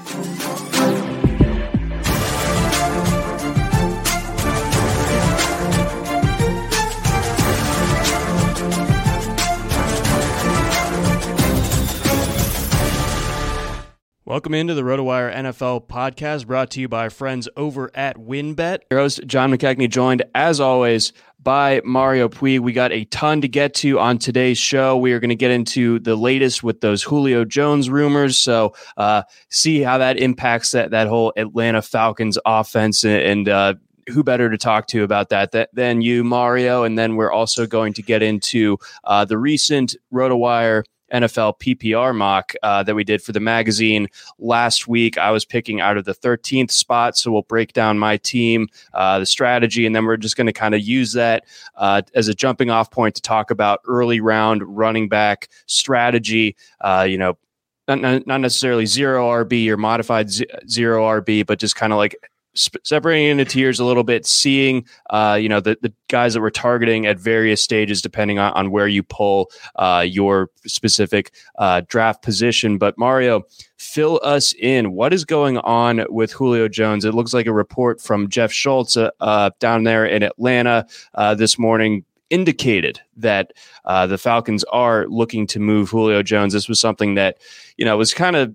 Música Welcome into the RotoWire NFL podcast brought to you by friends over at WynnBET. Your host, John McKechnie, joined as always by Mario Puig. We got a ton to get to on today's show. We are going to get into the latest with those Julio Jones rumors. So, uh, see how that impacts that, that whole Atlanta Falcons offense and, uh, who better to talk to about that than you, Mario? And then we're also going to get into uh, the recent RotoWire NFL PPR mock uh, that we did for the magazine last week. I was picking out of the 13th spot, so we'll break down my team, uh, the strategy, and then we're just going to kind of use that uh, as a jumping off point to talk about early round running back strategy. Uh, you know, not, not necessarily zero RB or modified zero RB, but just kind of like separating into tiers a little bit, seeing uh, you know the, the guys that we're targeting at various stages depending on, on where you pull uh, your specific uh, draft position. But Mario, fill us in. What is going on with Julio Jones? It looks like a report from Jeff Schultz uh, uh, down there in Atlanta uh, this morning indicated that uh, the Falcons are looking to move Julio Jones. This was something that, you know, was kind of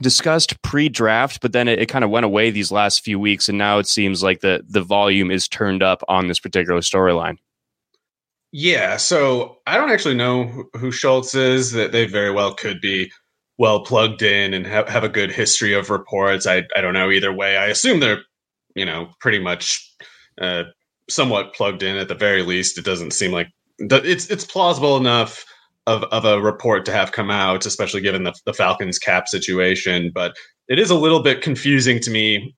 discussed pre-draft, but then it, it kind of went away these last few weeks, and now it seems like the the volume is turned up on this particular storyline. Yeah, so I don't actually know who Schultz is. That they very well could be well plugged in and have, have a good history of reports. I I don't know either way. I assume they're you know pretty much uh, somewhat plugged in at the very least. It doesn't seem like it's it's plausible enough of, of a report to have come out, especially given the, the Falcons cap situation. But it is a little bit confusing to me,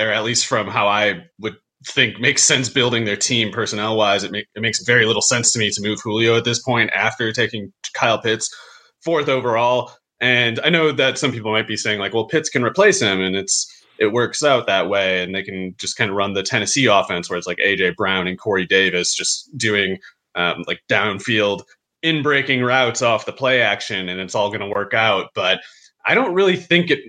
or at least from how I would think makes sense building their team personnel wise. It, make, it makes very little sense to me to move Julio at this point after taking Kyle Pitts fourth overall. And I know that some people might be saying like, well, Pitts can replace him, and it's it works out that way, and they can just kind of run the Tennessee offense where it's like AJ Brown and Corey Davis just doing um, like downfield in breaking routes off the play action and it's all going to work out. But I don't really think it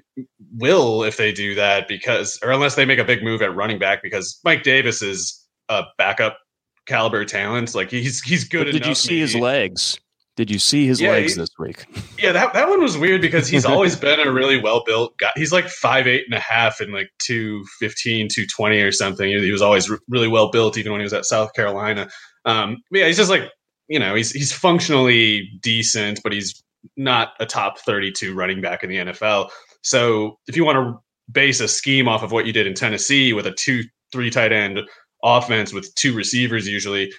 will if they do that because, or unless they make a big move at running back because Mike Davis is a backup caliber talent. Like he's he's good. But did you see maybe. his legs? Did you see his yeah, legs he, this week? Yeah, that, that one was weird because he's always been a really well built guy. He's like five eight and a half and like 215, 220 or something. He was always really well built, even when he was at South Carolina. Um, yeah, he's just like you know, he's he's functionally decent, but he's not a top 32 running back in the NFL. So if you want to base a scheme off of what you did in Tennessee with a two three tight end offense with two receivers usually,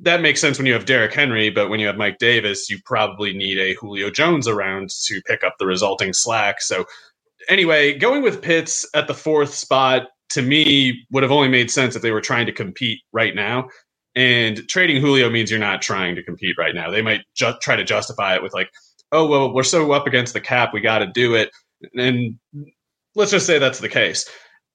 that makes sense when you have Derrick Henry, but when you have Mike Davis, you probably need a Julio Jones around to pick up the resulting slack. So, anyway, going with Pitts at the fourth spot to me would have only made sense if they were trying to compete right now. And trading Julio means you're not trying to compete right now. They might ju- try to justify it with like, oh well, we're so up against the cap, we got to do it. And let's just say that's the case.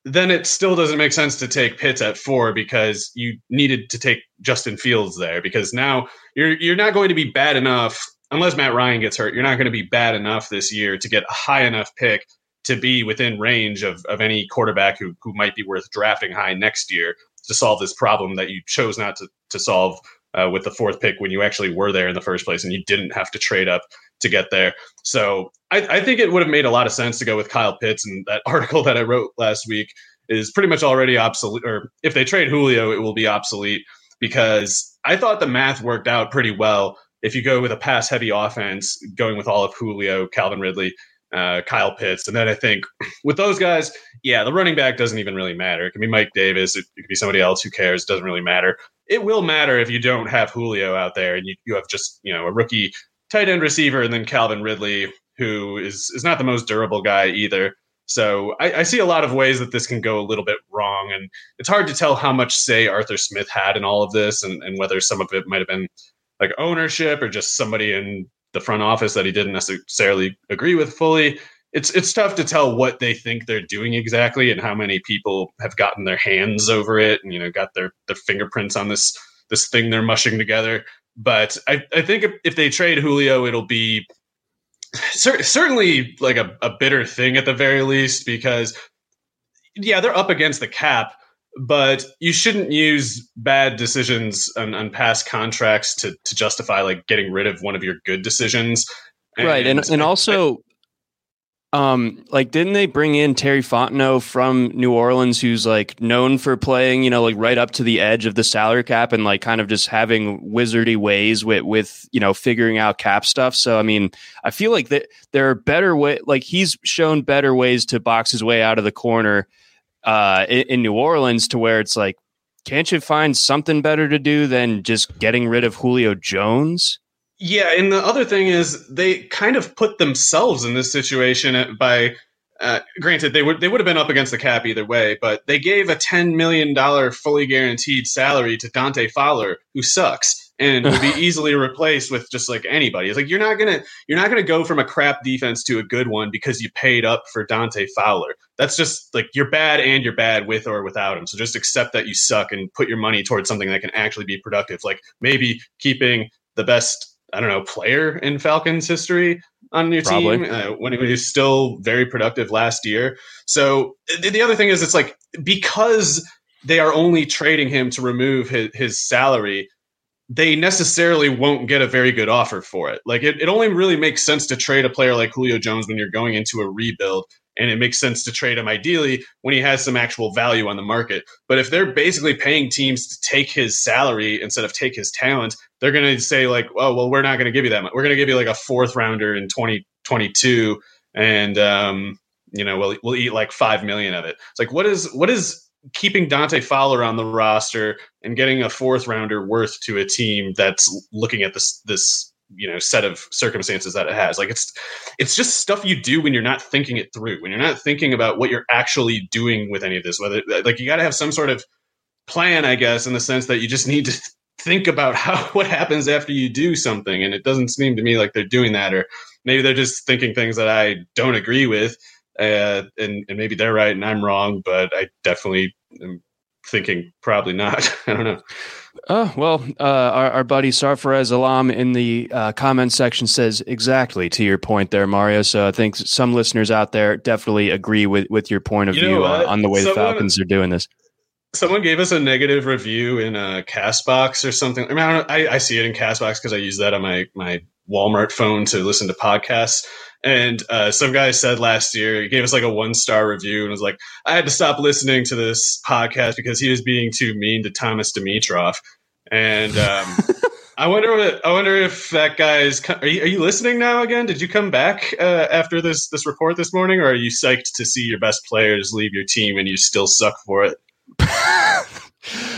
Then it still doesn't make sense to take Pitts at four because you needed to take Justin Fields there because now you're you're not going to be bad enough unless Matt Ryan gets hurt. You're not going to be bad enough this year to get a high enough pick to be within range of, of any quarterback who, who might be worth drafting high next year to solve this problem that you chose not to, to solve uh, with the fourth pick when you actually were there in the first place and you didn't have to trade up to get there. So I, I think it would have made a lot of sense to go with Kyle Pitts. And that article that I wrote last week is pretty much already obsolete. Or if they trade Julio, it will be obsolete because I thought the math worked out pretty well. If you go with a pass heavy offense, going with all of Julio, Calvin Ridley, uh, Kyle Pitts. And then I think with those guys, yeah, the running back doesn't even really matter. It can be Mike Davis, it, could be somebody else. Who cares? It doesn't really matter. It will matter if you don't have Julio out there and you, you have just you know a rookie tight end receiver and then Calvin Ridley, who is is not the most durable guy either. So I, I, see a lot of ways that this can go a little bit wrong, and it's hard to tell how much say Arthur Smith had in all of this, and, and whether some of it might have been like ownership or just somebody in the front office that he didn't necessarily agree with fully. It's it's tough to tell what they think they're doing exactly and how many people have gotten their hands over it and you know got their their fingerprints on this this thing they're mushing together. But I, I think if, they trade Julio, it'll be cer- certainly like a, a bitter thing at the very least because yeah, they're up against the cap, but you shouldn't use bad decisions on, on past contracts to, to justify like getting rid of one of your good decisions. And, right. And, and also, um, like, didn't they bring in Terry Fontenot from New Orleans, who's like known for playing, you know, like right up to the edge of the salary cap and like kind of just having wizardy ways with, with, you know, figuring out cap stuff. So, I mean, I feel like that there are better way, like he's shown better ways to box his way out of the corner uh, in, in New Orleans to where it's like, can't you find something better to do than just getting rid of Julio Jones? Yeah, and the other thing is they kind of put themselves in this situation by. Uh, granted, they would they would have been up against the cap either way, but they gave a ten million dollar fully guaranteed salary to Dante Fowler, who sucks and be easily replaced with just like anybody. It's like you're not gonna you're not gonna go from a crap defense to a good one because you paid up for Dante Fowler. That's just like you're bad and you're bad with or without him. So just accept that you suck and put your money towards something that can actually be productive. Like maybe keeping the best I don't know player in Falcons history on your Probably. team uh, when he was still very productive last year. So the other thing is, it's like because they are only trading him to remove his, his salary they necessarily won't get a very good offer for it. Like it, it only really makes sense to trade a player like Julio Jones when you're going into a rebuild. And it makes sense to trade him ideally when he has some actual value on the market. But if they're basically paying teams to take his salary instead of take his talent, they're going to say like, "Oh, well, we're not going to give you that much. We're going to give you like a fourth rounder in 2022, and um, you know, we'll we'll eat like five million of it." It's like, what is what is keeping Dante Fowler on the roster and getting a fourth rounder worth to a team that's looking at this this you know set of circumstances that it has. Like it's it's just stuff you do when you're not thinking it through when you're not thinking about what you're actually doing with any of this whether like you got to have some sort of plan i guess in the sense that you just need to think about how what happens after you do something. And it doesn't seem to me like they're doing that or maybe they're just thinking things that i don't agree with uh, and, and maybe they're right and I'm wrong, but I definitely am thinking probably not. I don't know. Oh, well, uh, our, our buddy Sarfaraz Alam in the uh, comment section says exactly to your point there, Mario. So I think some listeners out there definitely agree with, with your point of you view uh, on the way someone, the Falcons are doing this. Someone gave us a negative review in a Castbox or something. I mean, I, I, I see it in Castbox because I use that on my, my Walmart phone to listen to podcasts. And uh, some guy said last year, he gave us like a one star review and was like, I had to stop listening to this podcast because he was being too mean to Thomas Dimitroff. And um, I wonder what, I wonder if that guy's are you, are you listening now again? Did you come back uh, after this this report this morning, or are you psyched to see your best players leave your team and you still suck for it?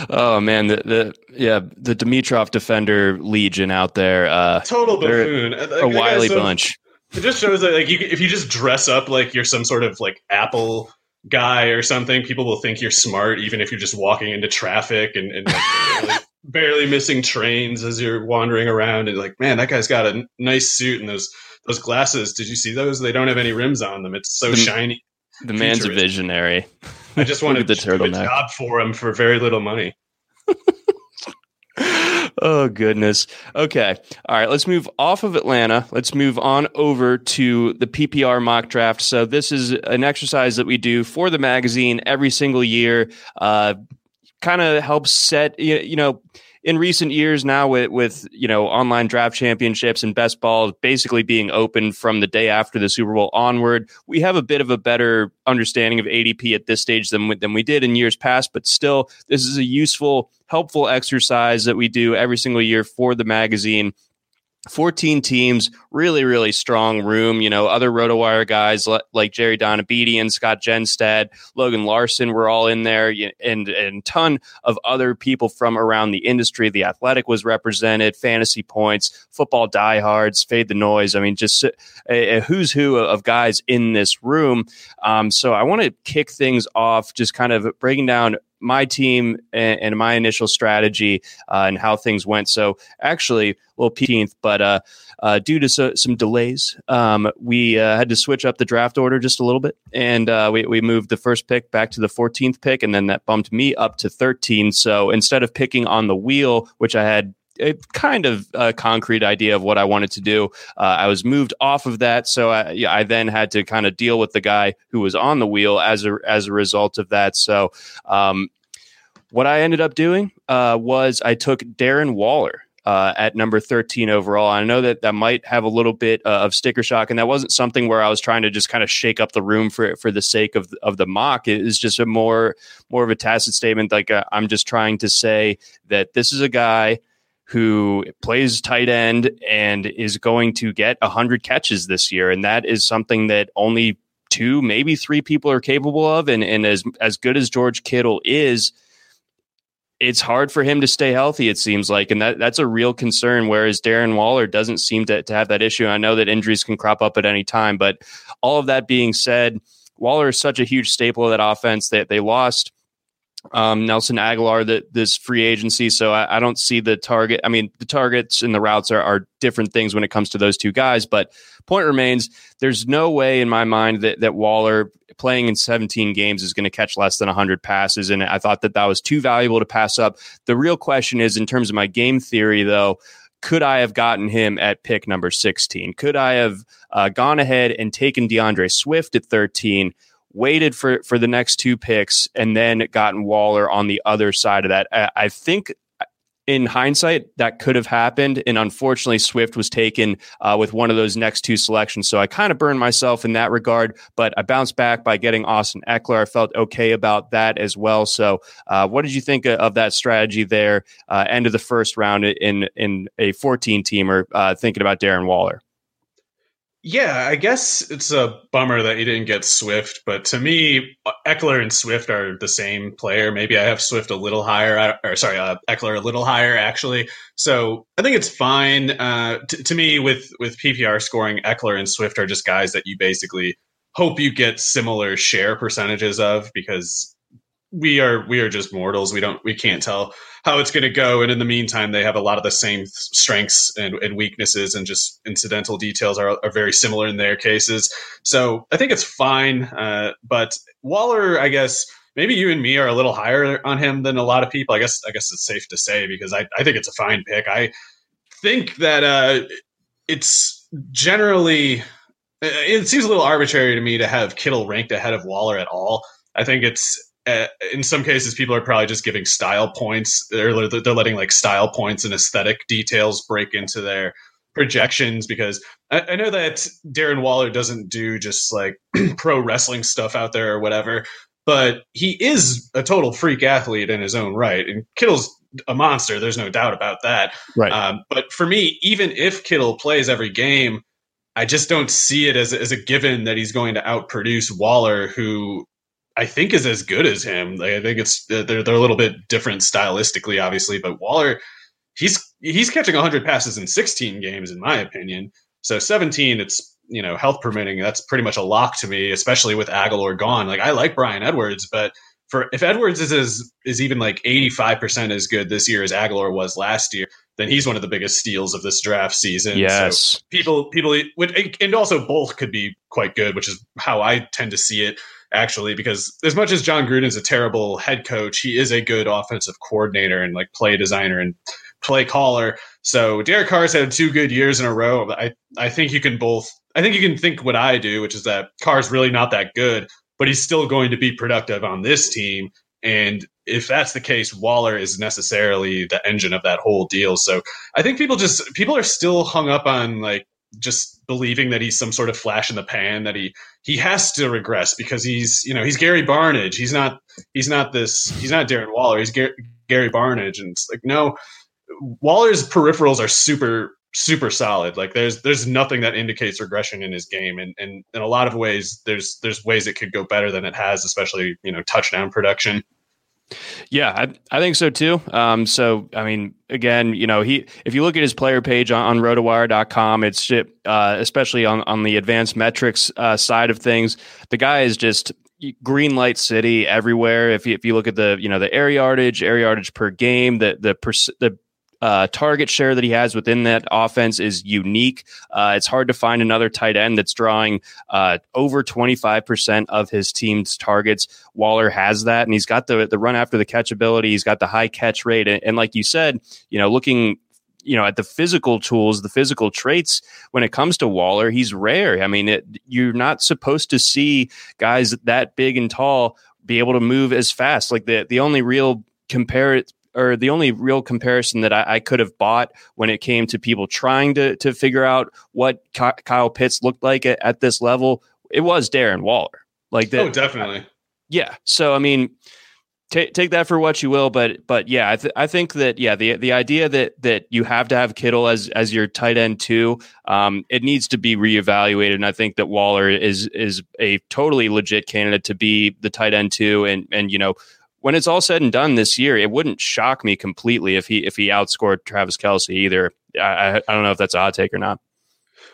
oh man, the, the yeah the Dimitroff defender legion out there. Uh, Total buffoon. A wily so, bunch. It just shows that like you, if you just dress up like you're some sort of like Apple guy or something, people will think you're smart, even if you're just walking into traffic and, and like, barely, barely, missing trains as you're wandering around. And like, man, that guy's got a nice suit and those those glasses. Did you see those? They don't have any rims on them. It's so the, shiny. The man's a visionary. I just wanted to do a job for him for very little money. oh goodness. Okay. All right. Let's move off of Atlanta. Let's move on over to the PPR mock draft. So this is an exercise that we do for the magazine every single year. Uh, kind of helps set you know in recent years now with with you know online draft championships and best ball basically being open from the day after the Super Bowl onward, we have a bit of a better understanding of ADP at this stage than than we did in years past. But still, this is a useful, helpful exercise that we do every single year for the magazine 14 teams, really, really strong room. You know, other RotoWire guys like Jerry Donabedian, Scott Genstad, Logan Larson were all in there, and and ton of other people from around the industry. The Athletic was represented, Fantasy Points, Football Diehards, Fade the Noise. I mean, just a, a who's who of guys in this room. Um, so I want to kick things off, just kind of breaking down my team and, and my initial strategy uh, and how things went. So actually, a little 15th, but uh, uh, due to so, some delays, um, we uh, had to switch up the draft order just a little bit, and uh, we we moved the first pick back to the 14th pick, and then that bumped me up to 13. So instead of picking on the wheel, which I had a kind of a concrete idea of what I wanted to do. Uh, I was moved off of that, so I, yeah, I, then had to kind of deal with the guy who was on the wheel as a as a result of that. So, um, what I ended up doing uh, was I took Darren Waller. Uh, at number 13 overall. I know that that might have a little bit uh, of sticker shock, and that wasn't something where I was trying to just kind of shake up the room for for the sake of of the mock. It is just a more more of a tacit statement. Like uh, I'm just trying to say that this is a guy who plays tight end and is going to get 100 catches this year. And that is something that only two, maybe three people are capable of. And, and as, as good as George Kittle is, it's hard for him to stay healthy, it seems like. And that, that's a real concern. Whereas Darren Waller doesn't seem to, to have that issue. I know that injuries can crop up at any time. But all of that being said, Waller is such a huge staple of that offense that they lost um, Nelson Agholor that this free agency. So I, I, don't see the target. I mean, the targets and the routes are, are, different things when it comes to those two guys. But point remains, there's no way in my mind that that Waller playing in 17 games is going to catch less than 100 passes. And I thought that that was too valuable to pass up. The real question is, in terms of my game theory, though. Could I have gotten him at pick number 16? Could I have uh, gone ahead and taken D'Andre Swift at 13? Waited for for the next two picks, and then gotten Waller on the other side of that. I, I think in hindsight, that could have happened. And unfortunately, Swift was taken uh, with one of those next two selections. So I kind of burned myself in that regard, but I bounced back by getting Austin Ekeler. I felt okay about that as well. So, uh, what did you think of that strategy there, uh, end of the first round in in a 14 teamer, uh, thinking about Darren Waller? Yeah, I guess it's a bummer that you didn't get Swift, but to me, Ekeler and Swift are the same player. Maybe I have Swift a little higher, or sorry, uh, Ekeler a little higher actually. So I think it's fine. Uh, t- to me, with with PPR scoring, Ekeler and Swift are just guys that you basically hope you get similar share percentages of because we are we are just mortals. We don't we can't tell how it's going to go. And in the meantime, they have a lot of the same strengths and, and weaknesses, and just incidental details are, are very similar in their cases. So I think it's fine. Uh, but Waller, I guess maybe you and me are a little higher on him than a lot of people. I guess I guess it's safe to say because I, I think it's a fine pick. I think that uh, it's generally it seems a little arbitrary to me to have Kittle ranked ahead of Waller at all. I think it's uh, in some cases, people are probably just giving style points. They're they're letting like style points and aesthetic details break into their projections because I, I know that Darren Waller doesn't do just like pro wrestling stuff out there or whatever, but he is a total freak athlete in his own right, and Kittle's a monster. There's no doubt about that. Right. Um, but for me, even if Kittle plays every game, I just don't see it as, as a given that he's going to outproduce Waller, who I think is as good as him. Like, I think it's they're they're a little bit different stylistically, obviously, but Waller he's he's catching 100 passes in 16 games, in my opinion. So 17, it's you know health permitting, that's pretty much a lock to me, especially with Agholor gone. Like I like Bryan Edwards, but for if Edwards is is, is even like 85 percent as good this year as Agholor was last year, then he's one of the biggest steals of this draft season. Yes, so people people and also both could be quite good, which is how I tend to see it actually, because as much as Jon Gruden's a terrible head coach, he is a good offensive coordinator and like play designer and play caller. So Derek Carr's had two good years in a row. I, I think you can both I think you can think what I do, which is that Carr's really not that good, but he's still going to be productive on this team. And if that's the case, Waller is necessarily the engine of that whole deal. So I think people just people are still hung up on like just believing that he's some sort of flash in the pan that he he has to regress because he's you know he's Gary Barnidge. He's not he's not this he's not Darren Waller. He's Gary, Gary Barnidge. And it's like no Waller's peripherals are super super solid. Like there's there's nothing that indicates regression in his game. And and in a lot of ways there's there's ways it could go better than it has especially you know touchdown production yeah, I, I think so too. Um, so, I mean, again, you know, he if you look at his player page on, on rotowire.com, it's uh, especially on, on the advanced metrics uh, side of things, the guy is just green light city everywhere. If you, if you look at the, you know, the air yardage, air yardage per game, the, the, the uh, target share that he has within that offense is unique. Uh, it's hard to find another tight end that's drawing uh, over 25% of his team's targets. Waller has that, and he's got the, the run after the catch ability. He's got the high catch rate. And, and like you said, you know, looking you know at the physical tools the physical traits when it comes to waller he's rare i mean it, you're not supposed to see guys that big and tall be able to move as fast like the the only real compare or the only real comparison that I, I, could have bought when it came to people trying to to figure out what Kyle Pitts looked like at, at, this level, it was Darren Waller. Like that. Oh, definitely. Yeah. So I mean, take take that for what you will, but but yeah, I, th- I think that yeah, the the idea that that you have to have Kittle as as your tight end too, um, it needs to be reevaluated, and I think that Waller is is a totally legit candidate to be the tight end too, and and you know when it's all said and done this year, it wouldn't shock me completely if he if he outscored Travis Kelce either. I, I don't know if that's a hot take or not.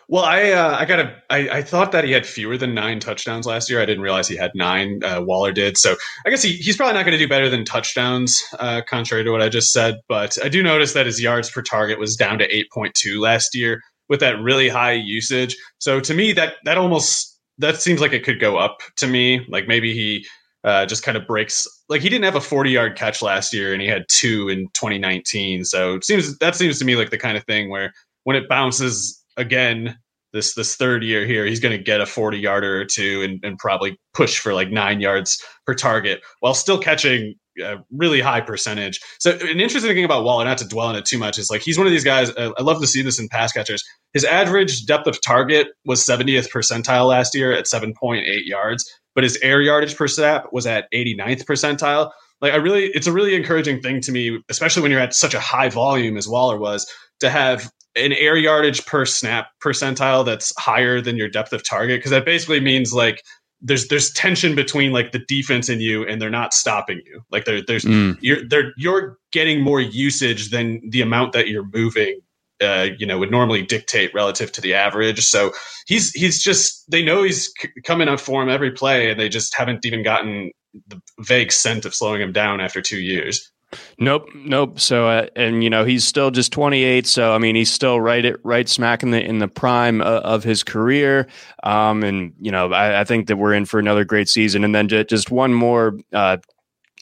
Well, I uh, I got I, I thought that he had fewer than nine touchdowns last year. I didn't realize he had nine. Uh, Waller did, so I guess he, he's probably not going to do better than touchdowns, uh, contrary to what I just said. But I do notice that his yards per target was down to eight point two last year with that really high usage. So to me, that that almost that seems like it could go up to me. Like maybe he uh, just kind of breaks. Like he didn't have a 40 yard catch last year, and he had two in 2019. So it seems that seems to me like the kind of thing where when it bounces again this this third year here, he's going to get a 40 yarder or two and, and probably push for like nine yards per target while still catching a really high percentage. So an interesting thing about Waller, not to dwell on it too much, is like he's one of these guys. I love to see this in pass catchers. His average depth of target was 70th percentile last year at 7.8 yards but his air yardage per snap was at 89th percentile. Like I really, it's a really encouraging thing to me, especially when you're at such a high volume as Waller was, to have an air yardage per snap percentile that's higher than your depth of target because that basically means like there's there's tension between like the defense and you and they're not stopping you like there, there's mm. you're they're you're getting more usage than the amount that you're moving uh, you know would normally dictate relative to the average. So he's he's just they know he's coming up for him every play, and they just haven't even gotten the vague scent of slowing him down after two years. Nope, nope. So, uh, and you know, he's still just 28. So, I mean, he's still right at right smack in the in the prime uh, of his career. Um, and you know, I, I, think that we're in for another great season. And then just one more uh,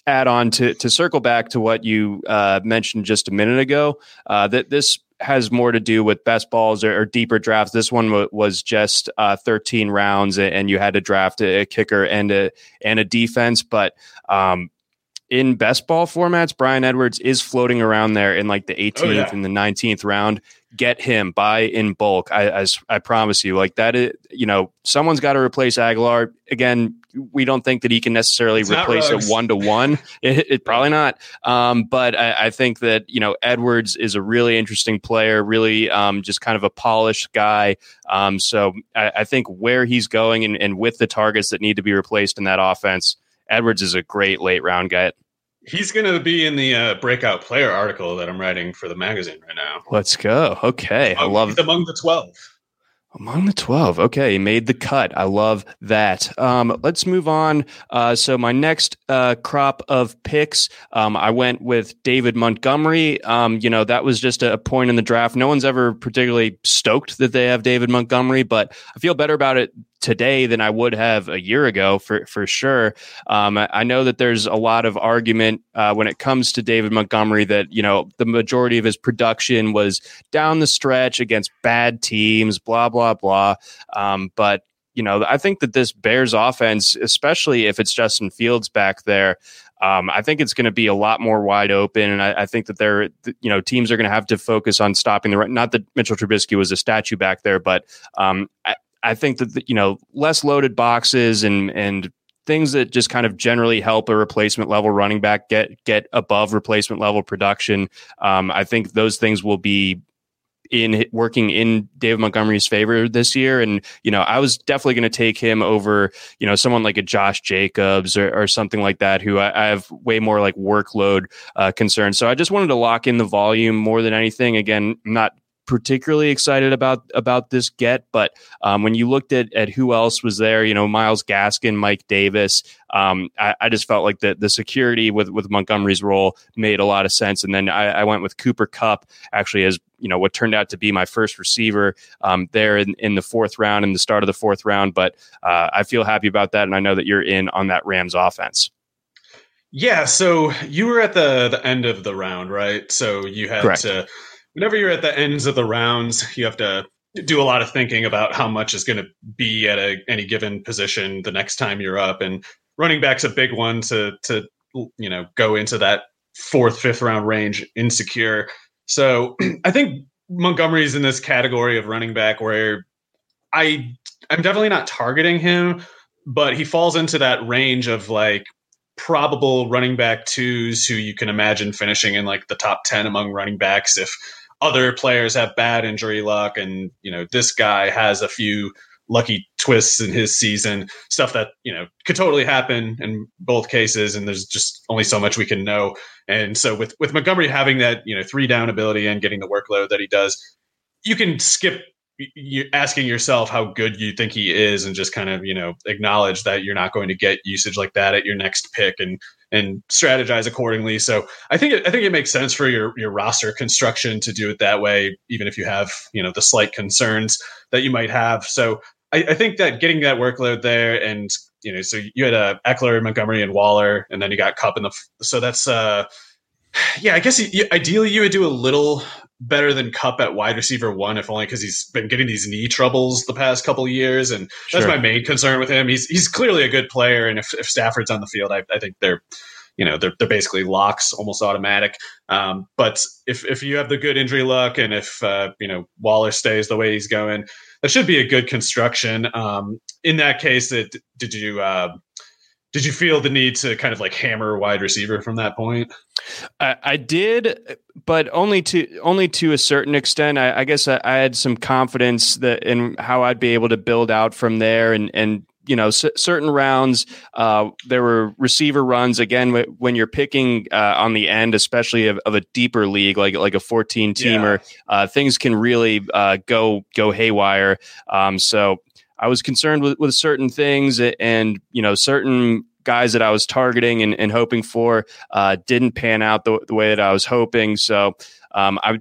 add on to to circle back to what you uh, mentioned just a minute ago. That this has more to do with best balls or, or deeper drafts. This one w- was just uh, 13 rounds, and you had to draft a, a, kicker and a and a defense. But um, in best ball formats, Bryan Edwards is floating around there in like the 18th oh, yeah. and the 19th round. Get him, buy in bulk. I, I, I promise you, like that. Is, you know, someone's got to replace Agholor again we don't think that he can necessarily it's replace it one to one. It probably not. Um, but I, I, think that you know Edwards is a really interesting player, really um, just kind of a polished guy. Um, so I, I, think where he's going and, and with the targets that need to be replaced in that offense, Edwards is a great late round guy. He's going to be in the uh, breakout player article that I'm writing for the magazine right now. Let's go. Okay, I love among the twelve. Among the 12. Okay, made the cut. I love that. Um, let's move on. Uh, so, my next uh, crop of picks, um, I went with David Montgomery. Um, you know, that was just a point in the draft. No one's ever particularly stoked that they have David Montgomery, but I feel better about it today than I would have a year ago for for sure. Um, I know that there's a lot of argument uh, when it comes to David Montgomery that you know the majority of his production was down the stretch against bad teams, blah blah blah. Um, but you know, I think that this Bears offense, especially if it's Justin Fields back there, um, I think it's going to be a lot more wide open, and I, I think that they're, you know, teams are going to have to focus on stopping the run. Not that Mitchell Trubisky was a statue back there, but um, I think that you know less loaded boxes and and things that just kind of generally help a replacement level running back get get above replacement level production. Um, I think those things will be in working in David Montgomery's favor this year. And, you know, I was definitely going to take him over, you know, someone like a Josh Jacobs or, or something like that, who I, I have way more like workload uh, concerns. So I just wanted to lock in the volume more than anything. Again, not particularly excited about about this get, but um, when you looked at at who else was there, you know, Myles Gaskin, Mike Davis, um, I, I, just felt like the the security with with Montgomery's role made a lot of sense. And then I, I went with Cooper Kupp actually as you know what turned out to be my first receiver um, there in, in the fourth round in the start of the fourth round. But uh, I feel happy about that, and I know that you're in on that Rams offense. Yeah, so you were at the the end of the round, right? So you had Correct. to whenever you're at the ends of the rounds, you have to do a lot of thinking about how much is going to be at a, any given position the next time you're up. And running back's a big one to to you know go into that fourth, fifth round range insecure. So I think Montgomery's in this category of running back where I I'm definitely not targeting him, but he falls into that range of like probable running back twos who you can imagine finishing in like the top 10 among running backs if other players have bad injury luck and you know this guy has a few lucky twists in his season stuff that you know could totally happen in both cases and there's just only so much we can know. And so with with montgomery having that you know three down ability and getting the workload that he does you can skip you asking yourself how good you think he is and just kind of you know acknowledge that you're not going to get usage like that at your next pick and and strategize accordingly. So I think it, I think it makes sense for your your roster construction to do it that way, even if you have you know the slight concerns that you might have. So I, I think that getting that workload there, and you know, so you had a uh, Ekeler, Montgomery, and Waller, and then you got Kupp in the. So that's uh, yeah. I guess you, ideally you would do a little better than Kupp at wide receiver one, if only because he's been getting these knee troubles the past couple years, and that's sure. my main concern with him. He's he's clearly a good player, and if, if Stafford's on the field, I, I think they're you know they're, they're basically locks almost automatic um, but if if you have the good injury luck and if uh, you know waller stays the way he's going that should be a good construction um, in that case it, did you uh, did you feel the need to kind of like hammer wide receiver from that point? I, I did, but only to only to a certain extent. I, I guess I, I, had some confidence that in how I'd be able to build out from there, and and you know c- certain rounds uh, there were receiver runs again w- when you're picking uh, on the end, especially of, of, a deeper league like like a 14 teamer, yeah. uh, things can really uh, go go haywire. Um, so I was concerned with, with certain things and, you know, certain guys that I was targeting and, and hoping for uh, didn't pan out the, the, way that I was hoping. So um, I,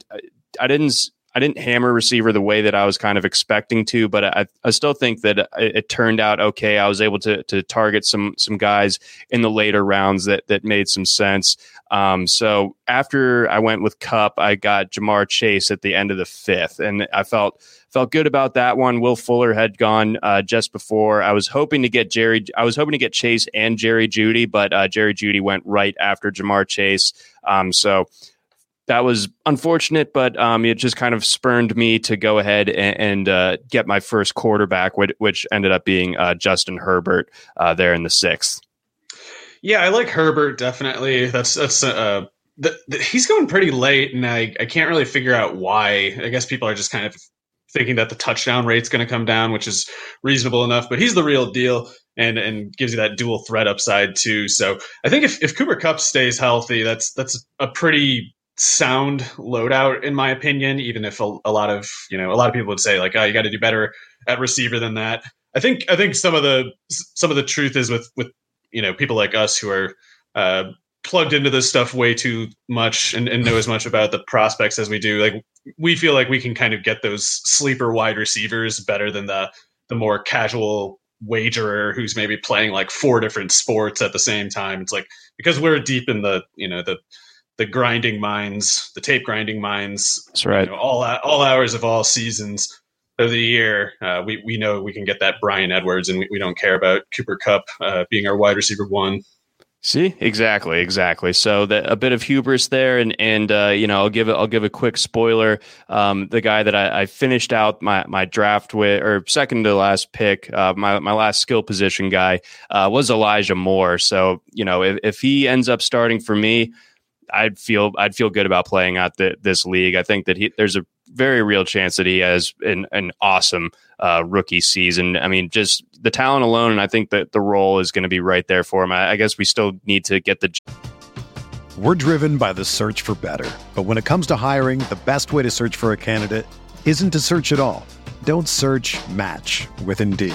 I didn't I didn't hammer receiver the way that I was kind of expecting to, but I, I still think that it, it, turned out okay. I was able to to target some some guys in the later rounds that that made some sense. Um, so after I went with Kupp, I got Ja'Marr Chase at the end of the fifth, and I felt felt good about that one. Will Fuller had gone uh, just before. I was hoping to get Jerry. I was hoping to get Chase and Jerry Jeudy, but uh, Jerry Jeudy went right after Ja'Marr Chase. Um, so that was unfortunate, but um, it just kind of spurned me to go ahead and, and uh, get my first quarterback, which, which ended up being uh, Justin Herbert uh, there in the sixth. Yeah, I like Herbert definitely. That's that's uh, the, the, he's going pretty late, and I I can't really figure out why. I guess people are just kind of thinking that the touchdown rate's going to come down, which is reasonable enough. But he's the real deal and and gives you that dual threat upside too. So I think if, if Cooper Kupp stays healthy, that's that's a pretty sound loadout in my opinion. Even if a, a lot of you know a lot of people would say like, oh, you got to do better at receiver than that. I think I think some of the some of the truth is with with you know people like us who are uh, plugged into this stuff way too much and, and know as much about the prospects as we do. Like we feel like we can kind of get those sleeper wide receivers better than the the more casual wagerer who's maybe playing like four different sports at the same time. It's like because we're deep in the you know the the grinding mines, the tape grinding mines. That's right. You know, all all hours of all seasons of the year. Uh, we we know we can get that Bryan Edwards, and we, we don't care about Cooper Kupp uh, being our wide receiver one. See, exactly, exactly. So the, a bit of hubris there, and and uh, you know, I'll give it. I'll give a quick spoiler. Um, the guy that I, I, finished out my my draft with, or second to last pick, uh, my my last skill position guy uh, was Elijah Moore. So you know, if, if he ends up starting for me, I'd feel I'd feel good about playing out the, this league. I think that he, there's a very real chance that he has an, an awesome uh, rookie season. I mean, just the talent alone, and I think that the role is going to be right there for him. I, I guess we still need to get the. We're driven by the search for better. But when it comes to hiring, the best way to search for a candidate isn't to search at all. Don't search match with Indeed.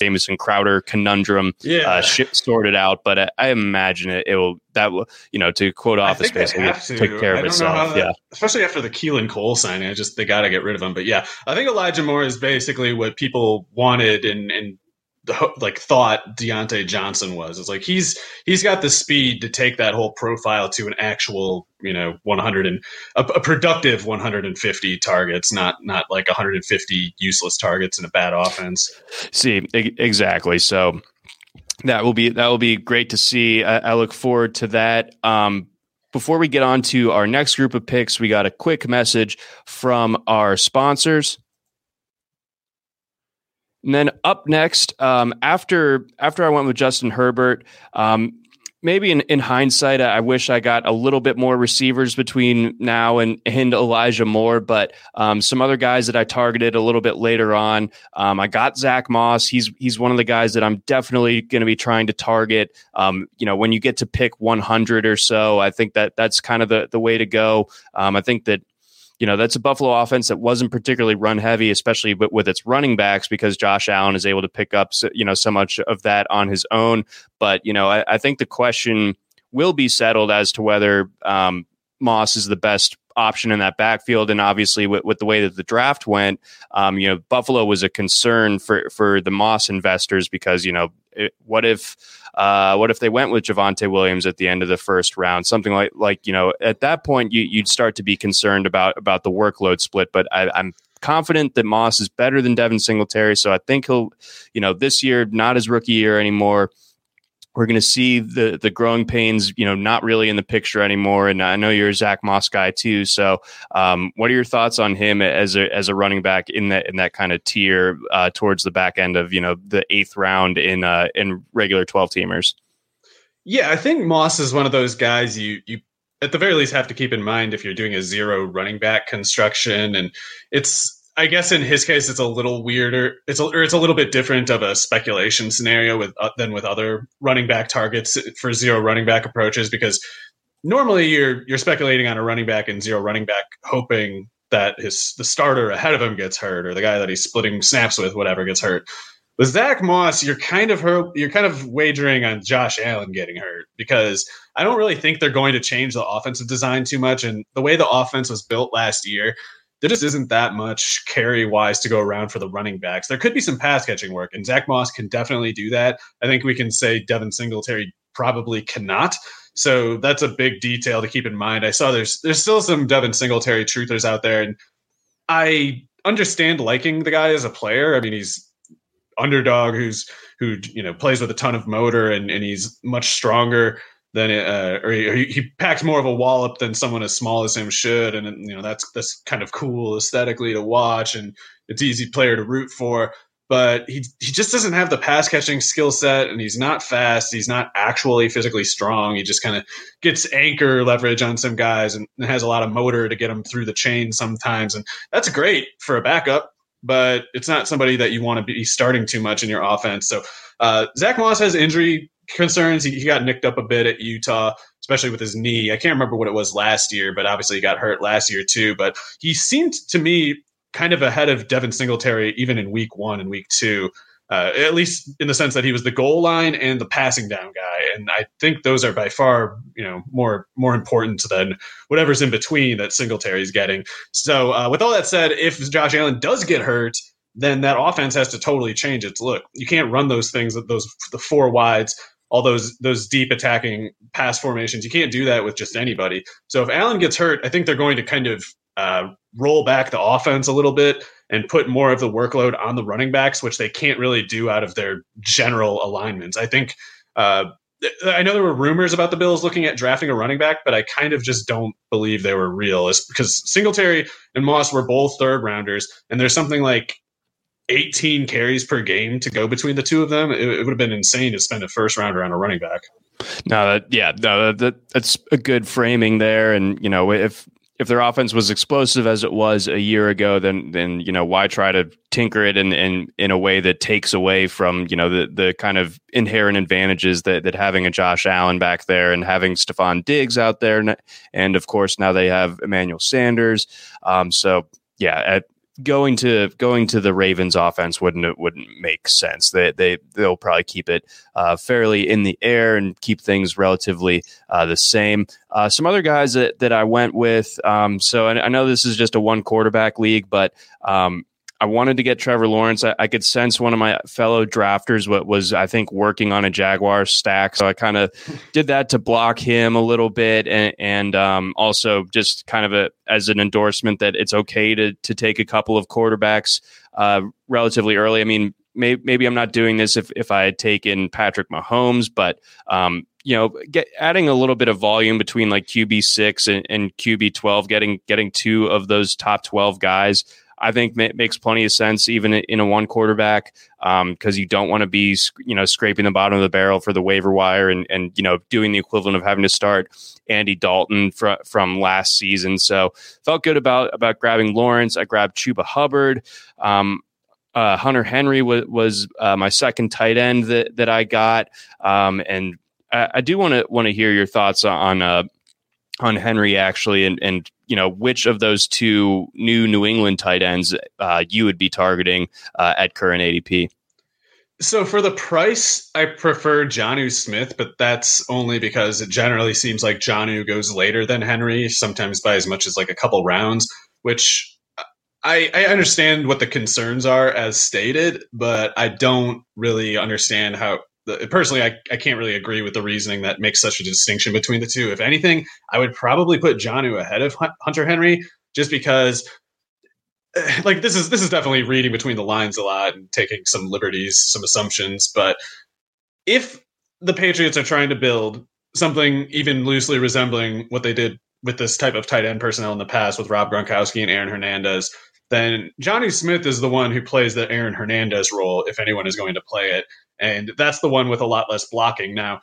Jamison Crowder conundrum yeah. uh, shit sorted out, but I, I, imagine it, it will that will you know to quote Office Space will take care of itself. That, yeah, especially after the Keelan Cole signing, I just they got to get rid of him. But yeah, I think Elijah Moore is basically what people wanted and and the, like thought Diontae Johnson was. It's like he's he's got the speed to take that whole profile to an actual you know 100 and a, a, productive 150 targets, not not like 150 useless targets in a bad offense. See exactly. So that will be that will be great to see. I, I look forward to that. Um, before we get on to our next group of picks, we got a quick message from our sponsors. And then up next, um, after after I went with Justin Herbert, um, maybe in, in hindsight, I wish I got a little bit more receivers between now and, and Elijah Moore, but um, some other guys that I targeted a little bit later on. Um, I got Zack Moss. He's he's one of the guys that I'm definitely going to be trying to target. Um, you know, when you get to pick 100 or so, I think that that's kind of the the way to go. Um, I think that you know, that's a Buffalo offense that wasn't particularly run heavy, especially with, with its running backs, because Josh Allen is able to pick up, you know, so much of that on his own. But, you know, I, I think the question will be settled as to whether um, Moss is the best option in that backfield. And obviously, with, with the way that the draft went, um, you know, Buffalo was a concern for for the Moss investors because you know, it, what if uh, what if they went with Javonte Williams at the end of the first round? Something like like you know at that point you, would start to be concerned about about the workload split. But I, I'm confident that Moss is better than Devin Singletary, so I think he'll you know this year not his rookie year anymore we're going to see the the growing pains, you know, not really in the picture anymore. And I know you're a Zack Moss guy too. So, um, what are your thoughts on him as a as a running back in that in that kind of tier uh, towards the back end of you know the eighth round in uh, in regular twelve teamers? Yeah, I think Moss is one of those guys you you at the very least have to keep in mind if you're doing a zero running back construction, and it's I guess in his case, it's a little weirder. It's a, or it's a little bit different of a speculation scenario with uh, than with other running back targets for zero running back approaches because normally you're you're speculating on a running back and zero running back, hoping that his the starter ahead of him gets hurt or the guy that he's splitting snaps with, whatever, gets hurt. With Zack Moss, you're kind of hurt, you're kind of wagering on Josh Allen getting hurt because I don't really think they're going to change the offensive design too much. And the way the offense was built last year, there just isn't that much carry wise to go around for the running backs. There could be some pass catching work, and Zack Moss can definitely do that. I think we can say Devin Singletary probably cannot. So that's a big detail to keep in mind. I saw there's there's still some Devin Singletary truthers out there, and I understand liking the guy as a player. I mean, he's underdog who's who you know plays with a ton of motor and, and he's much stronger than uh, or he, he, packs more of a wallop than someone as small as him should, and you know that's that's kind of cool aesthetically to watch, and it's easy player to root for. But he he just doesn't have the pass catching skill set, and he's not fast. He's not actually physically strong. He just kind of gets anchor leverage on some guys, and has a lot of motor to get him through the chain sometimes, and that's great for a backup. But it's not somebody that you want to be starting too much in your offense. So uh, Zack Moss has injury concerns. He, he, got nicked up a bit at Utah, especially with his knee. I can't remember what it was last year, but obviously he got hurt last year too. But he seemed to me kind of ahead of Devin Singletary even in week one and week two. Uh, at least in the sense that he was the goal line and the passing down guy, and I think those are by far, you know, more more important than whatever's in between that Singletary's getting. So, uh, with all that said, if Josh Allen does get hurt, then that offense has to totally change its look. You can't run those things, those the four wides all those those deep attacking pass formations. You can't do that with just anybody. So if Allen gets hurt, I think they're going to kind of uh, roll back the offense a little bit and put more of the workload on the running backs, which they can't really do out of their general alignments. I think. Uh, I know there were rumors about the Bills looking at drafting a running back, but I kind of just don't believe they were real. It's because Singletary and Moss were both third rounders, and there's something like 18 carries per game to go between the two of them, it, it would have been insane to spend a first rounder on a running back. No, that, yeah, no, that, that's a good framing there. And you know, if if their offense was explosive as it was a year ago, then then you know why try to tinker it in in, in a way that takes away from you know the the kind of inherent advantages that that having a Josh Allen back there and having Stefon Diggs out there, and, and of course now they have Emmanuel Sanders. Um, so yeah, at going to going to the Ravens offense wouldn't it wouldn't make sense. They they they'll probably keep it uh, fairly in the air and keep things relatively uh, the same. Uh, some other guys that, that I went with. Um, so I, I, know this is just a one quarterback league, but um, I wanted to get Trevor Lawrence. I, I, could sense one of my fellow drafters what was I think working on a Jaguar stack, so I kind of did that to block him a little bit, and, and um, also just kind of a as an endorsement that it's okay to to take a couple of quarterbacks uh, relatively early. I mean, may, maybe I'm not doing this if if I had taken Patrick Mahomes, but um, you know, get adding a little bit of volume between like QB six and, and QB twelve, getting getting two of those top twelve guys. I think it makes plenty of sense even in a one quarterback because um, you don't want to be you know scraping the bottom of the barrel for the waiver wire and and you know doing the equivalent of having to start Andy Dalton fr- from last season. So felt good about about grabbing Lawrence. I grabbed Chuba Hubbard. Um, uh, Hunter Henry was was uh, my second tight end that that I got, um, and I, I do want to want to hear your thoughts on uh, on Henry actually, and and you know which of those two new New England tight ends uh, you would be targeting uh, at current ADP. So for the price, I prefer Jonnu Smith, but that's only because it generally seems like Jonnu goes later than Henry, sometimes by as much as like a couple rounds, which I, I understand what the concerns are as stated, but I don't really understand how personally, I, I can't really agree with the reasoning that makes such a distinction between the two. If anything, I would probably put Jonnu ahead of Hunter Henry just because eh, like this is this is definitely reading between the lines a lot and taking some liberties, some assumptions. But if the Patriots are trying to build something even loosely resembling what they did with this type of tight end personnel in the past with Rob Gronkowski and Aaron Hernandez, then Jonnu Smith is the one who plays the Aaron Hernandez role if anyone is going to play it and that's the one with a lot less blocking. Now,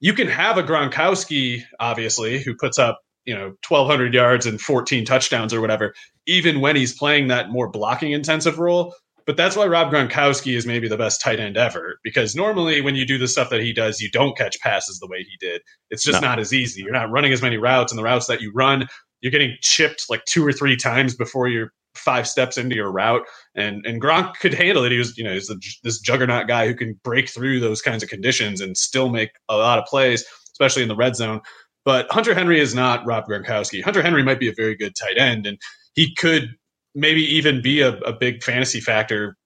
you can have a Gronkowski, obviously, who puts up you know 1200 yards and 14 touchdowns or whatever, even when he's playing that more blocking intensive role. But that's why Rob Gronkowski is maybe the best tight end ever. Because normally, when you do the stuff that he does, you don't catch passes the way he did. It's just no. not as easy. You're not running as many routes, and the routes that you run you're getting chipped like two or three times before you're five steps into your route. And and Gronk could handle it. He was, you know, he's a, this juggernaut guy who can break through those kinds of conditions and still make a lot of plays, especially in the red zone. But Hunter Henry is not Rob Gronkowski. Hunter Henry might be a very good tight end, and he could maybe even be a, a big fantasy factor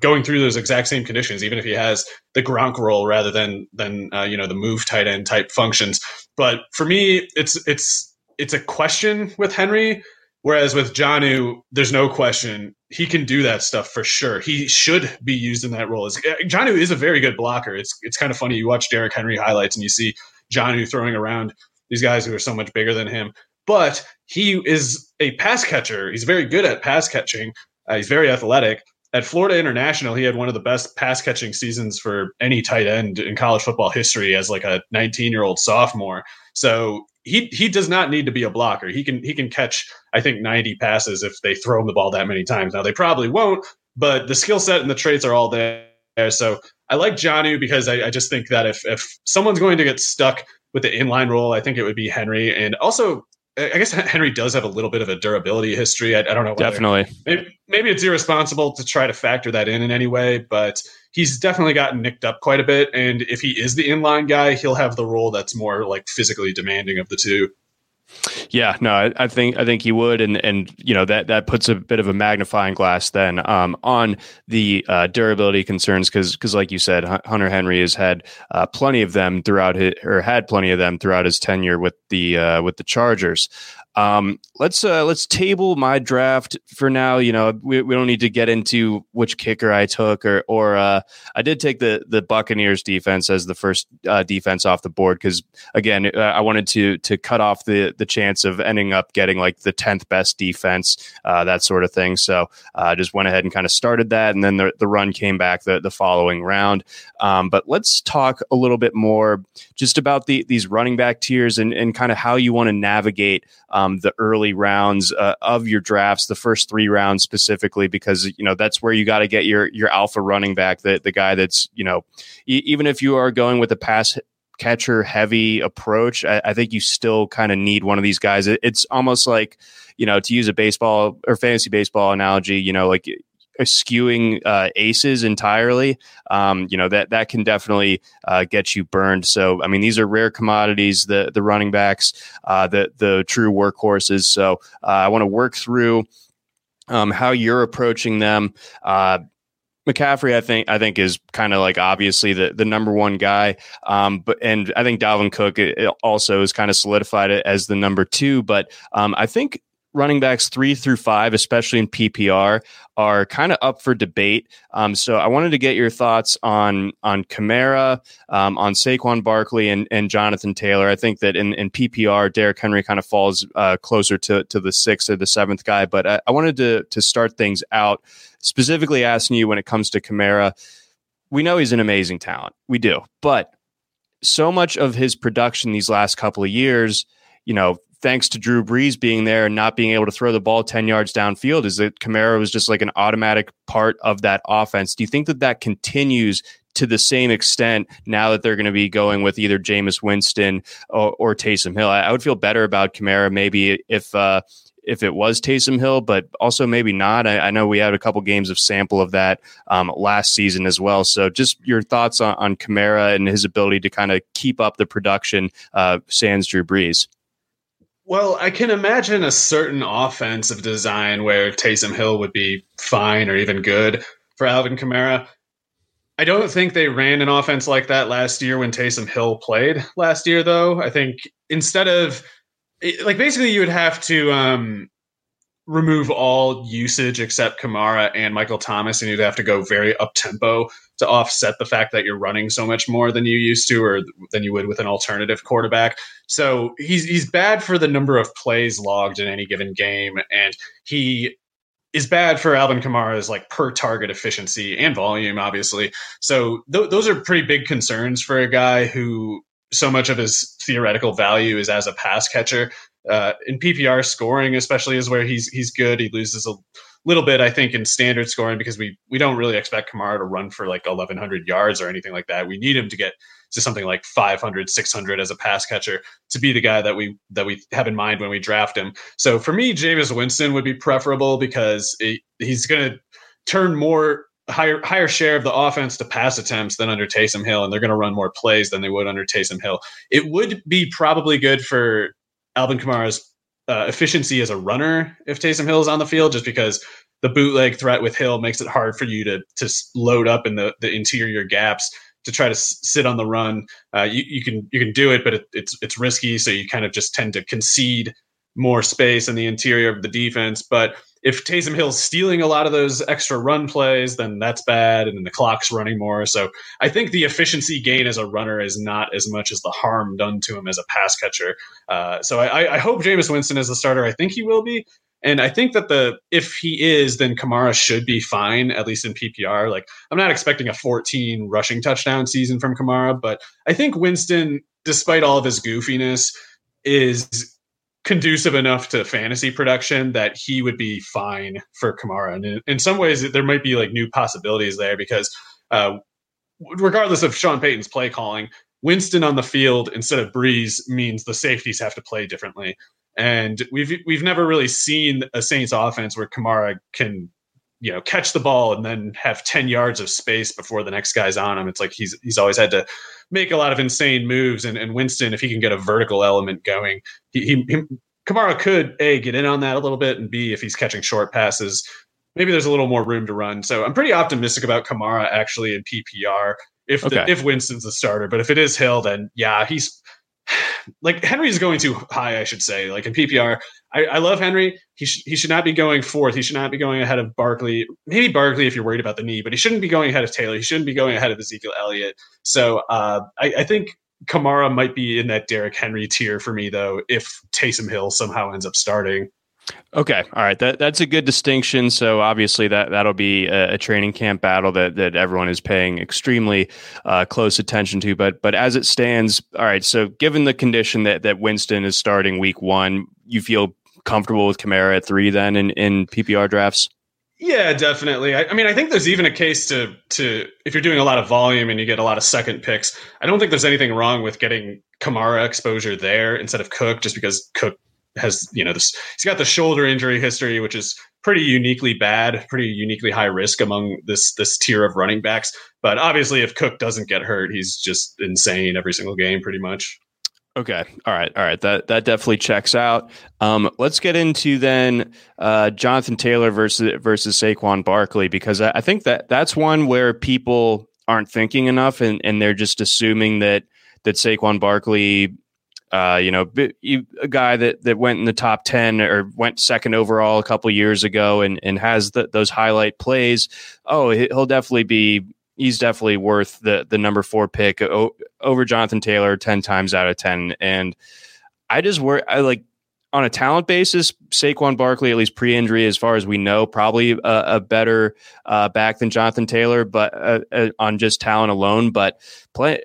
going through those exact same conditions, even if he has the Gronk role rather than than uh, you know the move tight end type functions. But for me, it's it's it's a question with Henry. Whereas with Jonnu, there's no question he can do that stuff for sure. He should be used in that role. Jonnu is a very good blocker. It's it's kind of funny. You watch Derrick Henry highlights and you see Jonnu throwing around these guys who are so much bigger than him. But he is a pass catcher. He's very good at pass catching. Uh, he's very athletic at Florida International, he had one of the best pass catching seasons for any tight end in college football history as like a 19 year old sophomore. So he he does not need to be a blocker. He can he can catch I think 90 passes if they throw him the ball that many times. Now they probably won't, but the skill set and the traits are all there. So I like Jonnu because I, I just think that if if someone's going to get stuck with the inline role, I think it would be Henry. And also I guess Henry does have a little bit of a durability history. I, I don't know. Definitely. Maybe, maybe, it's irresponsible to try to factor that in in any way, but he's definitely gotten nicked up quite a bit. And if he is the inline guy, he'll have the role that's more like physically demanding of the two. Yeah, no, I, I, think I think he would, and and you know that that puts a bit of a magnifying glass then um, on the uh, durability concerns because because like you said, Hunter Henry has had uh, plenty of them throughout his or had plenty of them throughout his tenure with the uh, with the Chargers. Um, let's uh, let's table my draft for now. You know, we, we don't need to get into which kicker I took, or or uh, I did take the the Buccaneers defense as the first uh, defense off the board because again, uh, I wanted to to cut off the the chance of ending up getting like the tenth best defense, uh, that sort of thing. So I uh, just went ahead and kind of started that, and then the the run came back the the following round. Um, but let's talk a little bit more just about the these running back tiers and and kind of how you want to navigate. Um, um, the early rounds uh, of your drafts, the first three rounds specifically, because you know that's where you got to get your your alpha running back, the the guy that's you know e- even if you are going with a pass catcher heavy approach, I, I think you still kind of need one of these guys. It, it's almost like you know to use a baseball or fantasy baseball analogy, you know like skewing uh, aces entirely, um, you know that that can definitely uh, get you burned. So I mean, these are rare commodities. The the running backs, uh, the the true workhorses. So uh, I want to work through um, how you're approaching them. Uh, McCaffrey, I think, I think is kind of like obviously the, the number one guy. Um, but and I think Dalvin Cook also is kind of solidified it as the number two. But um, I think running backs three through five, especially in PPR, are kind of up for debate. Um, so I wanted to get your thoughts on on Kamara, um, on Saquon Barkley, and, and Jonathan Taylor. I think that in, in PPR, Derrick Henry kind of falls uh, closer to, to the sixth or the seventh guy. But I, I wanted to to start things out specifically asking you when it comes to Kamara. We know he's an amazing talent. We do, but so much of his production these last couple of years, you know, thanks to Drew Brees being there and not being able to throw the ball 10 yards downfield is that Kamara was just like an automatic part of that offense. Do you think that that continues to the same extent now that they're going to be going with either Jameis Winston or, or Taysom Hill? I, I, would feel better about Kamara maybe if, uh, if it was Taysom Hill, but also maybe not. I, I, know we had a couple games of sample of that um, last season as well. So, just your thoughts on, on Kamara and his ability to kind of keep up the production, uh, sans Drew Brees. Well, I can imagine a certain offensive design where Taysom Hill would be fine or even good for Alvin Kamara. I don't think they ran an offense like that last year when Taysom Hill played last year, though. I think instead of like basically you would have to um, remove all usage except Kamara and Michael Thomas, and you'd have to go very up tempo to offset the fact that you're running so much more than you used to or than you would with an alternative quarterback. So he's he's bad for the number of plays logged in any given game, and he is bad for Alvin Kamara's like per target efficiency and volume, obviously. So th- those are pretty big concerns for a guy who so much of his theoretical value is as a pass catcher. Uh, in PPR scoring, especially, is where he's he's good. He loses a little bit, I think, in standard scoring because we we don't really expect Kamara to run for like 1,100 yards or anything like that. We need him to get to something like 500, 600 as a pass catcher to be the guy that we that we have in mind when we draft him. So for me, Jameis Winston would be preferable because it, he's going to turn more higher higher share of the offense to pass attempts than under Taysom Hill, and they're going to run more plays than they would under Taysom Hill. It would be probably good for Alvin Kamara's uh, efficiency as a runner if Taysom Hill is on the field, just because the bootleg threat with Hill makes it hard for you to to load up in the the interior gaps to try to s- sit on the run. Uh, you, you can you can do it, but it, it's it's risky, so you kind of just tend to concede more space in the interior of the defense. But if Taysom Hill's stealing a lot of those extra run plays, then that's bad, and then the clock's running more. So I think the efficiency gain as a runner is not as much as the harm done to him as a pass catcher. Uh, so I, I hope Jameis Winston is the starter. I think he will be. And I think that the if he is, then Kamara should be fine, at least in PPR. Like I'm not expecting a 14 rushing touchdown season from Kamara, but I think Winston, despite all of his goofiness, is conducive enough to fantasy production that he would be fine for Kamara. And in, in some ways, there might be like new possibilities there because, uh, regardless of Sean Payton's play calling, Winston on the field instead of Brees means the safeties have to play differently. And we've we've never really seen a Saints offense where Kamara can you know catch the ball and then have 10 yards of space before the next guy's on him. It's like he's he's always had to make a lot of insane moves. And, and winston if he can get a vertical element going he, he, he kamara could a get in on that a little bit and b if he's catching short passes maybe there's a little more room to run. So i'm pretty optimistic about kamara actually in ppr if the, if winston's the starter. But if it is hill then yeah he's like Henry's going too high, I should say. Like in PPR, I, I love Henry. He sh- he should not be going fourth. He should not be going ahead of Barkley. Maybe Barkley if you're worried about the knee, but he shouldn't be going ahead of Taylor. He shouldn't be going ahead of Ezekiel Elliott. So uh, I, I think Kamara might be in that Derrick Henry tier for me though. If Taysom Hill somehow ends up starting. Okay, all right. That that's a good distinction. So obviously that that'll be a, a training camp battle that that everyone is paying extremely uh, close attention to. But but as it stands, all right. So given the condition that that Winston is starting week one, you feel comfortable with Kamara at three then in in PPR drafts. Yeah, definitely. I, I, mean, I think there's even a case to to if you're doing a lot of volume and you get a lot of second picks. I don't think there's anything wrong with getting Kamara exposure there instead of Cook, just because Cook has you know this he's got the shoulder injury history which is pretty uniquely bad pretty uniquely high risk among this this tier of running backs but obviously if cook doesn't get hurt he's just insane every single game pretty much okay. All right. All right. That that definitely checks out. Um, let's get into then uh, jonathan taylor versus versus saquon barkley because I, I think that that's one where people aren't thinking enough and, and they're just assuming that that Saquon Barkley uh, you know, a guy that, that went in the top 10 or went second overall a couple years ago and, and has the, those highlight plays. Oh, he'll definitely be, he's definitely worth the, the number four pick over Jonathan Taylor 10 times out of 10. And I just work, I like, on a talent basis, Saquon Barkley, at least pre-injury, as far as we know, probably a, a better uh, back than Jonathan Taylor, but uh, uh, on just talent alone. But play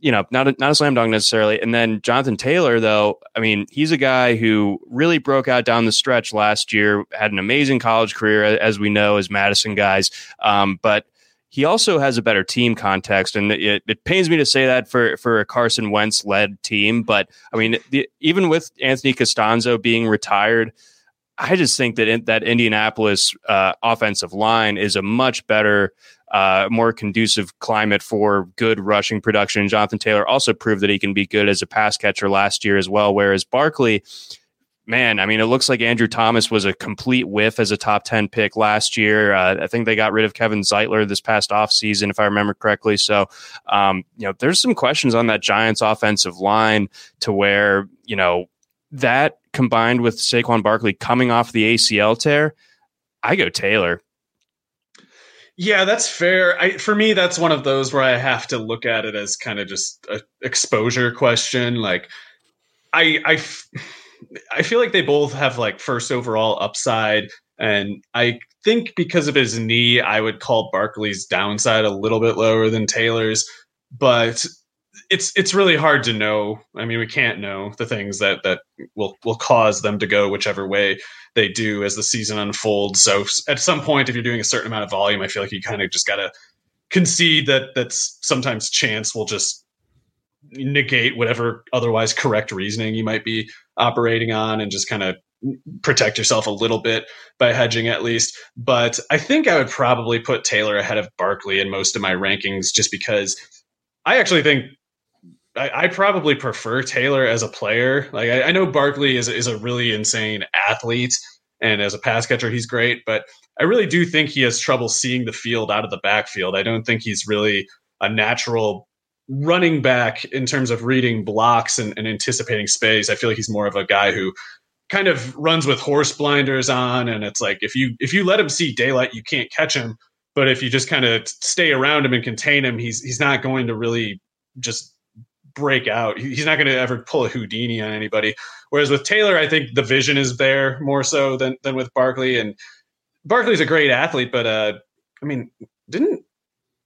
you know, not a, not a slam dunk necessarily. And then Jonathan Taylor, though, I mean, he's a guy who really broke out down the stretch last year, had an amazing college career, as we know, as Madison guys. Um, but he also has a better team context, and it, it, pains me to say that for for a Carson Wentz led team. But I mean, the, even with Anthony Castonzo being retired, I just think that in, that Indianapolis uh, offensive line is a much better uh, more conducive climate for good rushing production. Jonathan Taylor also proved that he can be good as a pass catcher last year as well. Whereas Barkley, man, I mean, it looks like Andrew Thomas was a complete whiff as a top 10 pick last year. Uh, I think they got rid of Kevin Zeitler this past offseason, if I remember correctly. So, um, you know, there's some questions on that Giants offensive line to where, you know, that combined with Saquon Barkley coming off the ACL tear, I go Taylor. Yeah, that's fair. I, for me, that's one of those where I have to look at it as kind of just an exposure question. Like, I, I, I feel like they both have like first overall upside, and I think because of his knee, I would call Barkley's downside a little bit lower than Taylor's. But it's it's really hard to know. I mean, we can't know the things that that will will cause them to go whichever way they do as the season unfolds. So at some point, if you're doing a certain amount of volume, I feel like you kind of just got to concede that that's sometimes chance will just negate whatever otherwise correct reasoning you might be operating on and just kind of protect yourself a little bit by hedging at least. But I think I would probably put Taylor ahead of Barkley in most of my rankings just because I actually think I, I probably prefer Taylor as a player. Like I, I know Barkley is is a really insane athlete, and as a pass catcher, he's great. But I really do think he has trouble seeing the field out of the backfield. I don't think he's really a natural running back in terms of reading blocks and, and anticipating space. I feel like he's more of a guy who kind of runs with horse blinders on and it's like if you if you let him see daylight you can't catch him but if you just kind of stay around him and contain him he's he's not going to really just break out. He's not going to ever pull a Houdini on anybody. Whereas with Taylor, I think the vision is there more so than than with Barkley. And Barkley's a great athlete, but uh, I mean, didn't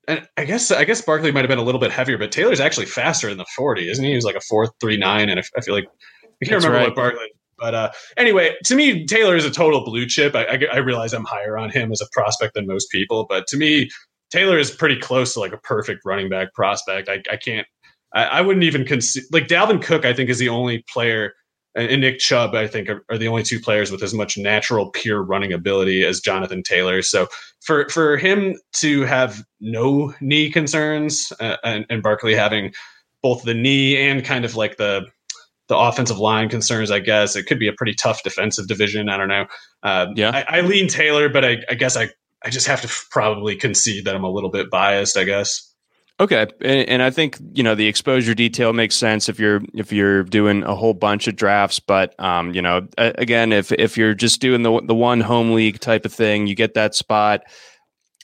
I guess I guess Barkley might have been a little bit heavier, but Taylor's actually faster in the forty, isn't he? He was like a four three nine, and I feel like I can't That's remember right. what Barkley. But uh, anyway, to me, Taylor is a total blue chip. I, I, I realize I'm higher on him as a prospect than most people, but to me, Taylor is pretty close to like a perfect running back prospect. I, I can't I, I wouldn't even consider like Dalvin Cook. I think is the only player, and Nick Chubb. I think are, are, the only two players with as much natural pure running ability as Jonathan Taylor. So for for him to have no knee concerns uh, and, and Barkley having both the knee and kind of like the the offensive line concerns, I guess it could be a pretty tough defensive division. I don't know. Uh, yeah, I, I, lean Taylor, but I, I, guess I I just have to probably concede that I'm a little bit biased. I guess. Okay, and, and, I think you know the exposure detail makes sense if you're if you're doing a whole bunch of drafts. But um, you know, again, if if you're just doing the the one home league type of thing, you get that spot.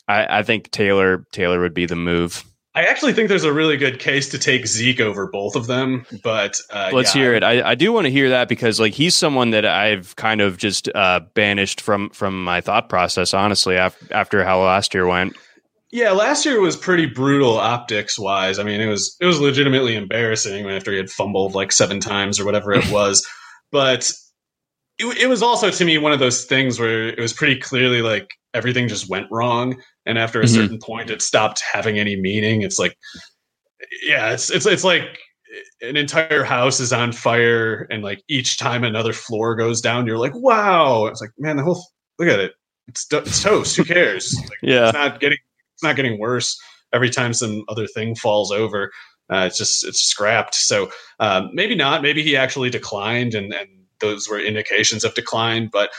I, I think Taylor Taylor would be the move. I actually think there's a really good case to take Zeke over both of them, but uh, let's yeah. hear it. I, I do want to hear that because like he's someone that I've kind of just uh, banished from from my thought process. Honestly, after, after how last year went. Yeah, last year was pretty brutal optics wise. I mean, it was it was legitimately embarrassing after he had fumbled like seven times or whatever it was. but it, it was also to me one of those things where it was pretty clearly like everything just went wrong, and after a mm-hmm. certain point, it stopped having any meaning. It's like, yeah, it's it's it's like an entire house is on fire, and like each time another floor goes down, you're like, wow. It's like, man, the whole look at it. It's, it's toast. Who cares? Like, yeah, it's not getting it's not getting worse every time some other thing falls over. Uh, it's just it's scrapped. So um, maybe not. Maybe he actually declined, and and those were indications of decline. But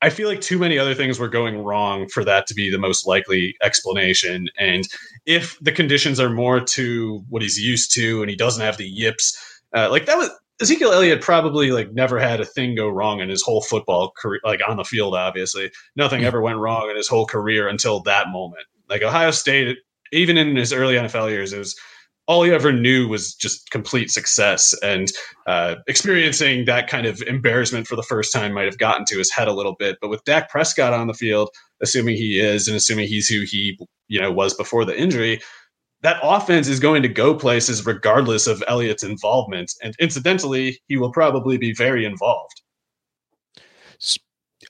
I feel like too many other things were going wrong for that to be the most likely explanation. And if the conditions are more to what he's used to, and he doesn't have the yips, uh, like that was Ezekiel Elliott probably like never had a thing go wrong in his whole football career, like on the field. Obviously, nothing ever went wrong in his whole career until that moment. Like Ohio State, even in his early NFL years, it was all he ever knew was just complete success. And uh, experiencing that kind of embarrassment for the first time might have gotten to his head a little bit. But with Dak Prescott on the field, assuming he is, and assuming he's who he you know was before the injury, that offense is going to go places regardless of Elliott's involvement. And incidentally, he will probably be very involved.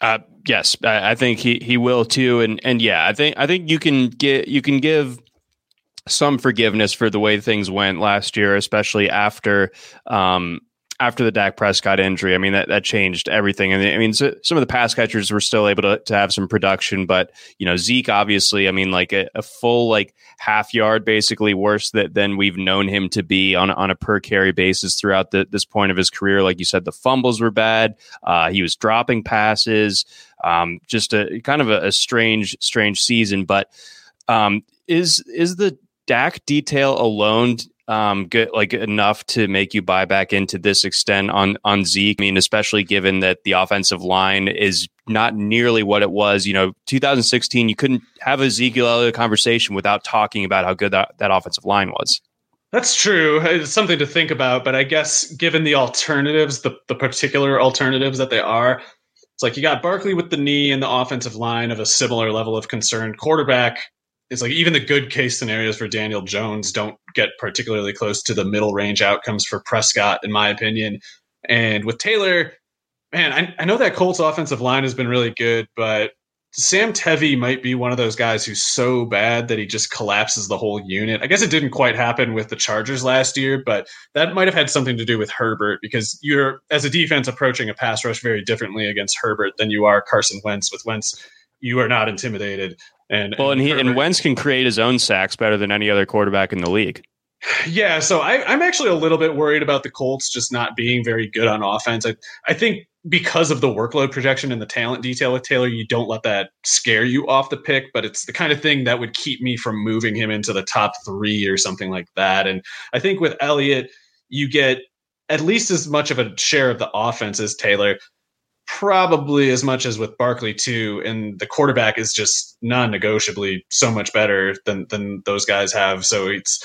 Uh, yes, I, I, think he, he will too, and and yeah, I think I think you can get you can give some forgiveness for the way things went last year, especially after um, after the Dak Prescott injury, I mean that that changed everything. And I mean, so, some of the pass catchers were still able to, to have some production, but you know Zeke, obviously, I mean, like a, a full like half yard, basically worse that, than we've known him to be on on a per carry basis throughout the, this point of his career. Like you said, the fumbles were bad. Uh, he was dropping passes. Um, just a kind of a, a strange strange season, but um, is is the Dak detail alone um, good, like enough to make you buy back into this extent on on Zeke. I mean, especially given that the offensive line is not nearly what it was. You know, 2016, you couldn't have a Zeke Elliott conversation without talking about how good that, that offensive line was. That's true. It's something to think about, but I guess given the alternatives, the, the particular alternatives that they are, it's like you got Barkley with the knee and the offensive line of a similar level of concern. Quarterback it's like even the good case scenarios for Daniel Jones don't get particularly close to the middle range outcomes for Prescott, in my opinion. And with Taylor, man, I, I know that Colts offensive line has been really good, but Sam Tevi might be one of those guys who's so bad that he just collapses the whole unit. I guess it didn't quite happen with the Chargers last year, but that might have had something to do with Herbert because you're, as a defense, approaching a pass rush very differently against Herbert than you are Carson Wentz. With Wentz, you are not intimidated. And well, and, and he Herbert, and Wentz can create his own sacks better than any other quarterback in the league. Yeah, so I, am actually a little bit worried about the Colts just not being very good on offense. I, I think because of the workload projection and the talent detail with Taylor, you don't let that scare you off the pick, but it's the kind of thing that would keep me from moving him into the top three or something like that. And I think with Elliott, you get at least as much of a share of the offense as Taylor, probably as much as with Barkley too. And the quarterback is just non-negotiably so much better than than those guys have. So it's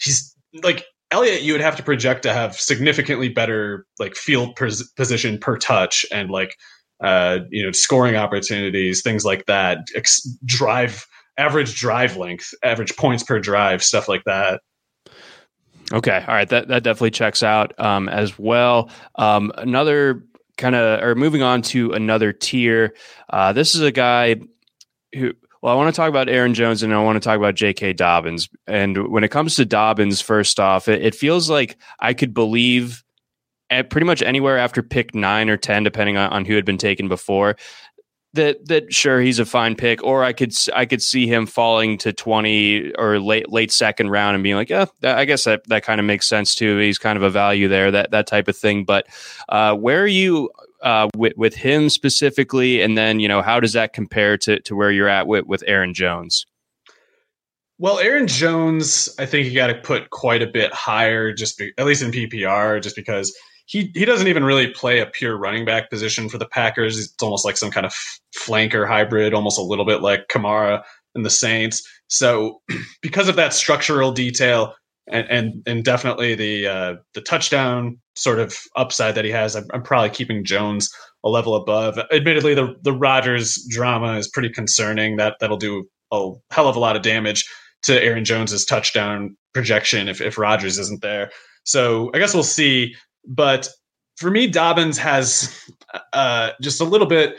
he's like Elliott, you would have to project to have significantly better like field pers- position per touch and like uh, you know scoring opportunities, things like that. Ex- drive average drive length, average points per drive, stuff like that. Okay, all right, that that definitely checks out um, as well. Um, another kind of, or moving on to another tier. Uh, this is a guy who well, I want to talk about Aaron Jones and I want to talk about J.K. Dobbins. And when it comes to Dobbins, first off, it, it feels like I could believe at pretty much anywhere after pick nine or 10, depending on, on who had been taken before, that that sure he's a fine pick, or I could I could see him falling to twenty or late late second round and being like, yeah, I guess that that kind of makes sense too. He's kind of a value there, that that type of thing. But uh, where are you uh, with with him specifically, and then you know how does that compare to to where you're at with with Aaron Jones? Well, Aaron Jones, I think you got to put quite a bit higher, just be, at least in PPR, just because he he doesn't even really play a pure running back position for the Packers. It's almost like some kind of flanker hybrid, almost a little bit like Kamara and the Saints. So, because of that structural detail, and and, and definitely the uh, the touchdown sort of upside that he has. I'm, I'm, probably keeping Jones a level above. Admittedly, the the Rodgers drama is pretty concerning. That that'll do a hell of a lot of damage to Aaron Jones's touchdown projection if if Rodgers isn't there. So I guess we'll see. But for me, Dobbins has uh, just a little bit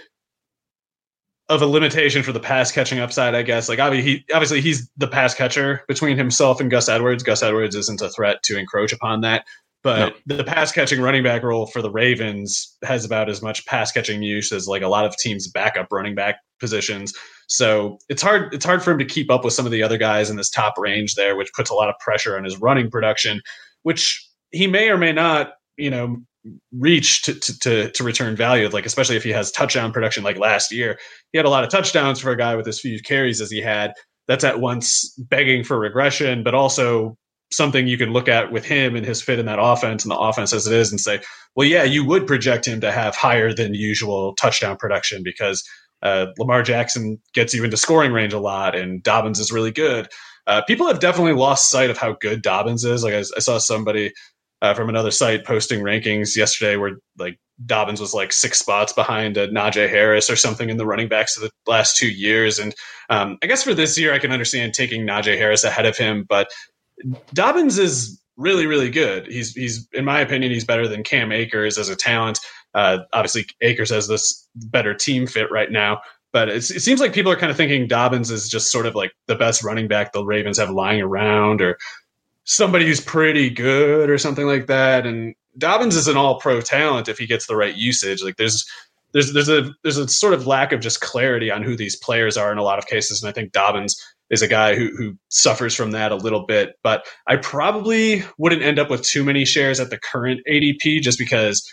of a limitation for the pass catching upside, I guess. Like obviously, he, obviously he's the pass catcher between himself and Gus Edwards. Gus Edwards isn't a threat to encroach upon that. But no. the pass catching running back role for the Ravens has about as much pass catching use as like a lot of teams' backup running back positions. So it's hard it's hard for him to keep up with some of the other guys in this top range there, which puts a lot of pressure on his running production, which he may or may not, you know, reach to, to, to, to return value. Like, especially if he has touchdown production like last year, he had a lot of touchdowns for a guy with as few carries as he had. That's at once begging for regression, but also something you can look at with him and his fit in that offense and the offense as it is and say, well, yeah, you would project him to have higher than usual touchdown production because uh, Lamar Jackson gets you into scoring range a lot and Dobbins is really good. Uh, people have definitely lost sight of how good Dobbins is. Like I, I saw somebody uh, from another site posting rankings yesterday where like Dobbins was like six spots behind uh, Najee Harris or something in the running backs of the last two years. And um, I guess for this year, I can understand taking Najee Harris ahead of him, but Dobbins is really, really good. He's he's in my opinion, he's better than Cam Akers as a talent. Uh, obviously, Akers has this better team fit right now. But it seems like people are kind of thinking Dobbins is just sort of like the best running back the Ravens have lying around, or somebody who's pretty good or something like that. And Dobbins is an all pro talent if he gets the right usage. Like there's there's there's a there's a sort of lack of just clarity on who these players are in a lot of cases. And I think Dobbins is a guy who who suffers from that a little bit. But I probably wouldn't end up with too many shares at the current ADP just because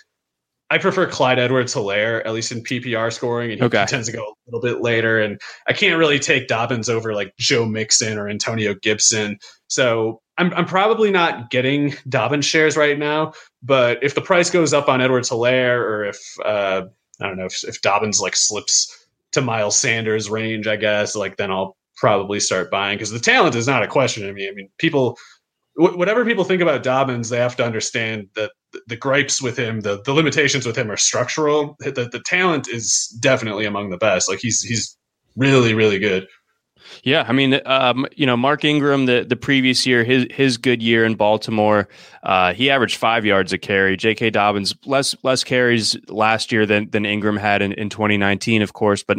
I prefer Clyde Edwards Helaire, at least in PPR scoring, and he okay. tends to go a little bit later. And I can't really take Dobbins over like Joe Mixon or Antonio Gibson. So I'm, I'm probably not getting Dobbins shares right now, but if the price goes up on Edwards Helaire or if, uh, I don't know, if, if Dobbins like slips to Miles Sanders range, I guess, like then I'll probably start buying because the talent is not a question. I mean, I mean, people, whatever people think about Dobbins, they have to understand that the gripes with him, the, the limitations with him are structural. The, the talent is definitely among the best. Like he's, he's really, really good. Yeah, I mean, um, you know, Mark Ingram the the previous year, his his good year in Baltimore, uh, he averaged five yards a carry. J.K. Dobbins less less carries last year than than Ingram had in, in 2019, of course, but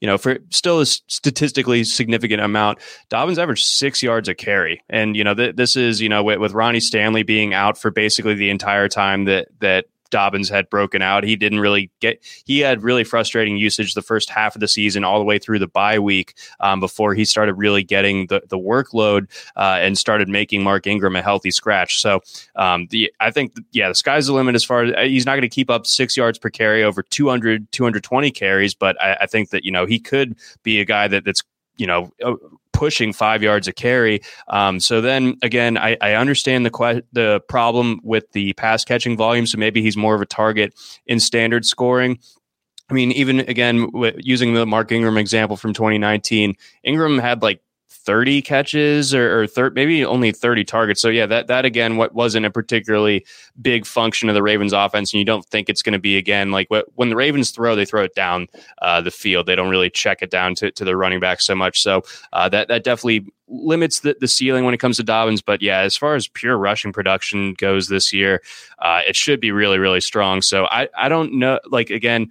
you know, for still a statistically significant amount, Dobbins averaged six yards a carry, and you know, th- this is you know with, with Ronnie Stanley being out for basically the entire time that that Dobbins had broken out. He didn't really get, he had really frustrating usage the first half of the season, all the way through the bye week um, before he started really getting the, the workload uh, and started making Mark Ingram a healthy scratch. So um, the, I think, yeah, the sky's the limit as far as uh, he's not going to keep up six yards per carry over 200, 220 carries, but I, I think that, you know, he could be a guy that that's you know uh, pushing five yards a carry. Um, so then again, I, I understand the que- the problem with the pass catching volume. So maybe he's more of a target in standard scoring. I mean, even again, using the Mark Ingram example from 2019, Ingram had like 30 catches or, or thir- maybe only 30 targets. So yeah, that that again, what wasn't a particularly big function of the Ravens offense, and you don't think it's going to be again like what, when the Ravens throw, they throw it down uh, the field. They don't really check it down to, to the running back so much. So uh, that that definitely limits the, the ceiling when it comes to Dobbins. But yeah, as far as pure rushing production goes this year, uh, it should be really really strong. So I I don't know like again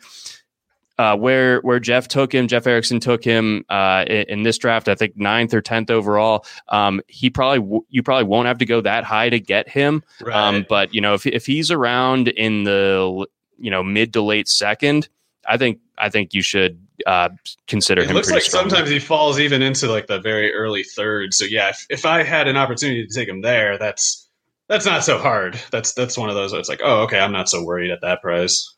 uh, where where Jeff took him, Jeff Erickson took him uh, in, in, this draft. I think ninth or tenth overall. Um, he probably w- you probably won't have to go that high to get him. Um, right. Um, but you know if if he's around in the you know mid to late second, I think I think you should uh, consider him. it him. looks like strongly. sometimes he falls even into like the very early third. So yeah, if, if I had an opportunity to take him there, that's that's not so hard. That's that's one of those. It's like, oh, okay, I'm not so worried at that price.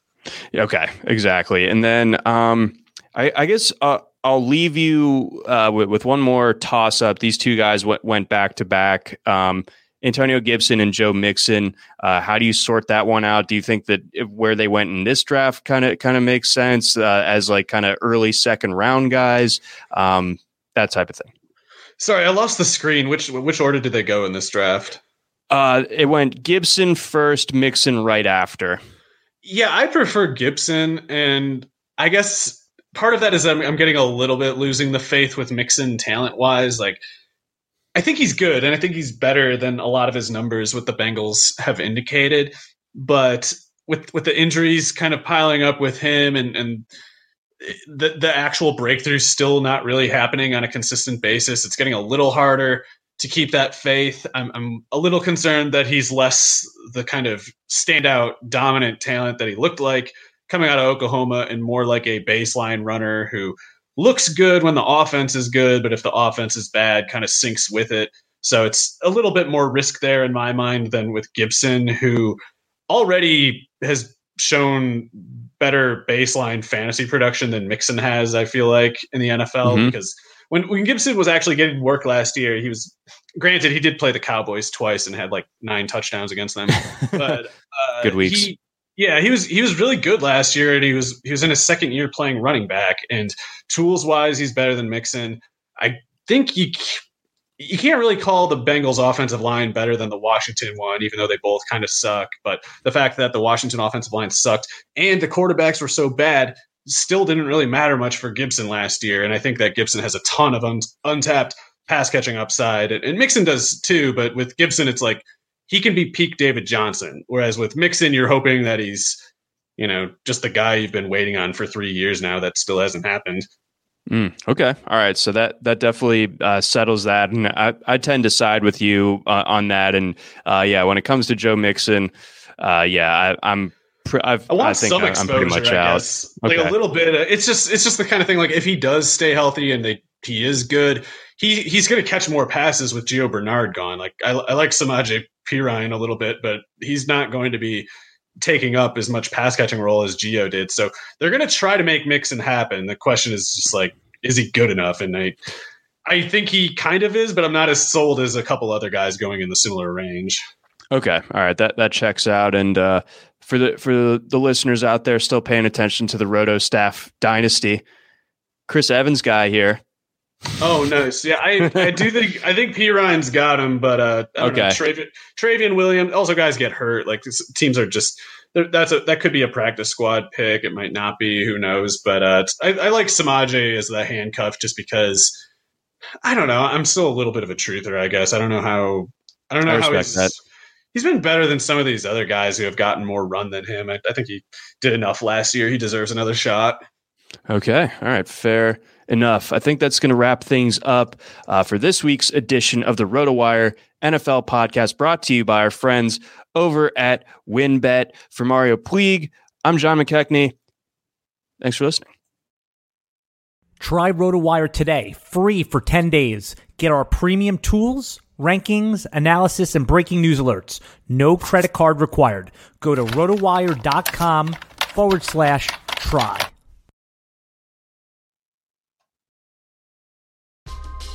Okay, exactly. And then um, I, I guess uh, I'll leave you uh, with, with, one more toss up. These two guys w- went back to back. Um, Antonio Gibson and Joe Mixon. Uh, how do you sort that one out? Do you think that where they went in this draft kind of kind of makes sense uh, as like kind of early second round guys, um, that type of thing? Sorry, I lost the screen. Which which order did they go in this draft? Uh, it went Gibson first, Mixon right after. Yeah, I prefer Gibson, and I guess part of that is I'm, I'm getting a little bit losing the faith with Mixon talent wise. Like, I think he's good, and I think he's better than a lot of his numbers with the Bengals have indicated. But with with the injuries kind of piling up with him, and and the the actual breakthrough still not really happening on a consistent basis, it's getting a little harder to keep that faith. I'm, I'm a little concerned that he's less the kind of standout dominant talent that he looked like coming out of Oklahoma and more like a baseline runner who looks good when the offense is good, but if the offense is bad, kind of sinks with it. So it's a little bit more risk there in my mind than with Gibson, who already has shown better baseline fantasy production than Mixon has, I feel like, in the NFL mm-hmm. because when when Gibson was actually getting work last year, he was granted he did play the Cowboys twice and had like nine touchdowns against them. But uh, good weeks. He, yeah, he was he was really good last year, and he was he was in his second year playing running back. And tools wise, he's better than Mixon. I think you you can't really call the Bengals offensive line better than the Washington one, even though they both kind of suck. But the fact that the Washington offensive line sucked and the quarterbacks were so bad still didn't really matter much for Gibson last year. And I think that Gibson has a ton of un- untapped pass catching upside. And, and Mixon does too, but with Gibson, it's like he can be peak David Johnson. Whereas with Mixon, you're hoping that he's, you know, just the guy you've been waiting on for three years now that still hasn't happened. Mm, okay. All right. So that that definitely uh, settles that, and I, I tend to side with you uh, on that. And uh, yeah, when it comes to Joe Mixon, uh, yeah, I, am I've, I want I think some exposure, I'm pretty much I out. Like a little bit. Of, it's just it's just the kind of thing. Like if he does stay healthy and they he is good, he he's going to catch more passes with Gio Bernard gone. Like I, I like Samaje Perine a little bit, but he's not going to be taking up as much pass catching role as Gio did. So they're going to try to make Mixon happen. The question is just like, is he good enough? And I I think he kind of is, but I'm not as sold as a couple other guys going in the similar range. Okay, all right, that that checks out. And uh, for the for the, listeners out there still paying attention to the Roto staff dynasty, Chris Evans guy here. Oh nice, yeah. I, I do think I think Perine's got him, but uh, okay. Know, Trayveon, Trayveon Williams. Also, guys get hurt. Like teams are just that's a that could be a practice squad pick. It might not be. Who knows? But uh, I, I like Samaje as the handcuff just because I don't know. I'm still a little bit of a truther, I guess. I don't know how. I don't know I how he's. that. He's been better than some of these other guys who have gotten more run than him. I, I think he did enough last year. He deserves another shot. Okay. All right. Fair enough. I think that's going to wrap things up uh, for this week's edition of the RotoWire NFL podcast brought to you by our friends over at WynnBET. For Mario Puig, I'm John McKechnie. Thanks for listening. Try RotoWire today, free for 10 days. Get our premium tools, rankings, analysis, and breaking news alerts. No credit card required. Go to rotowire.com forward slash try.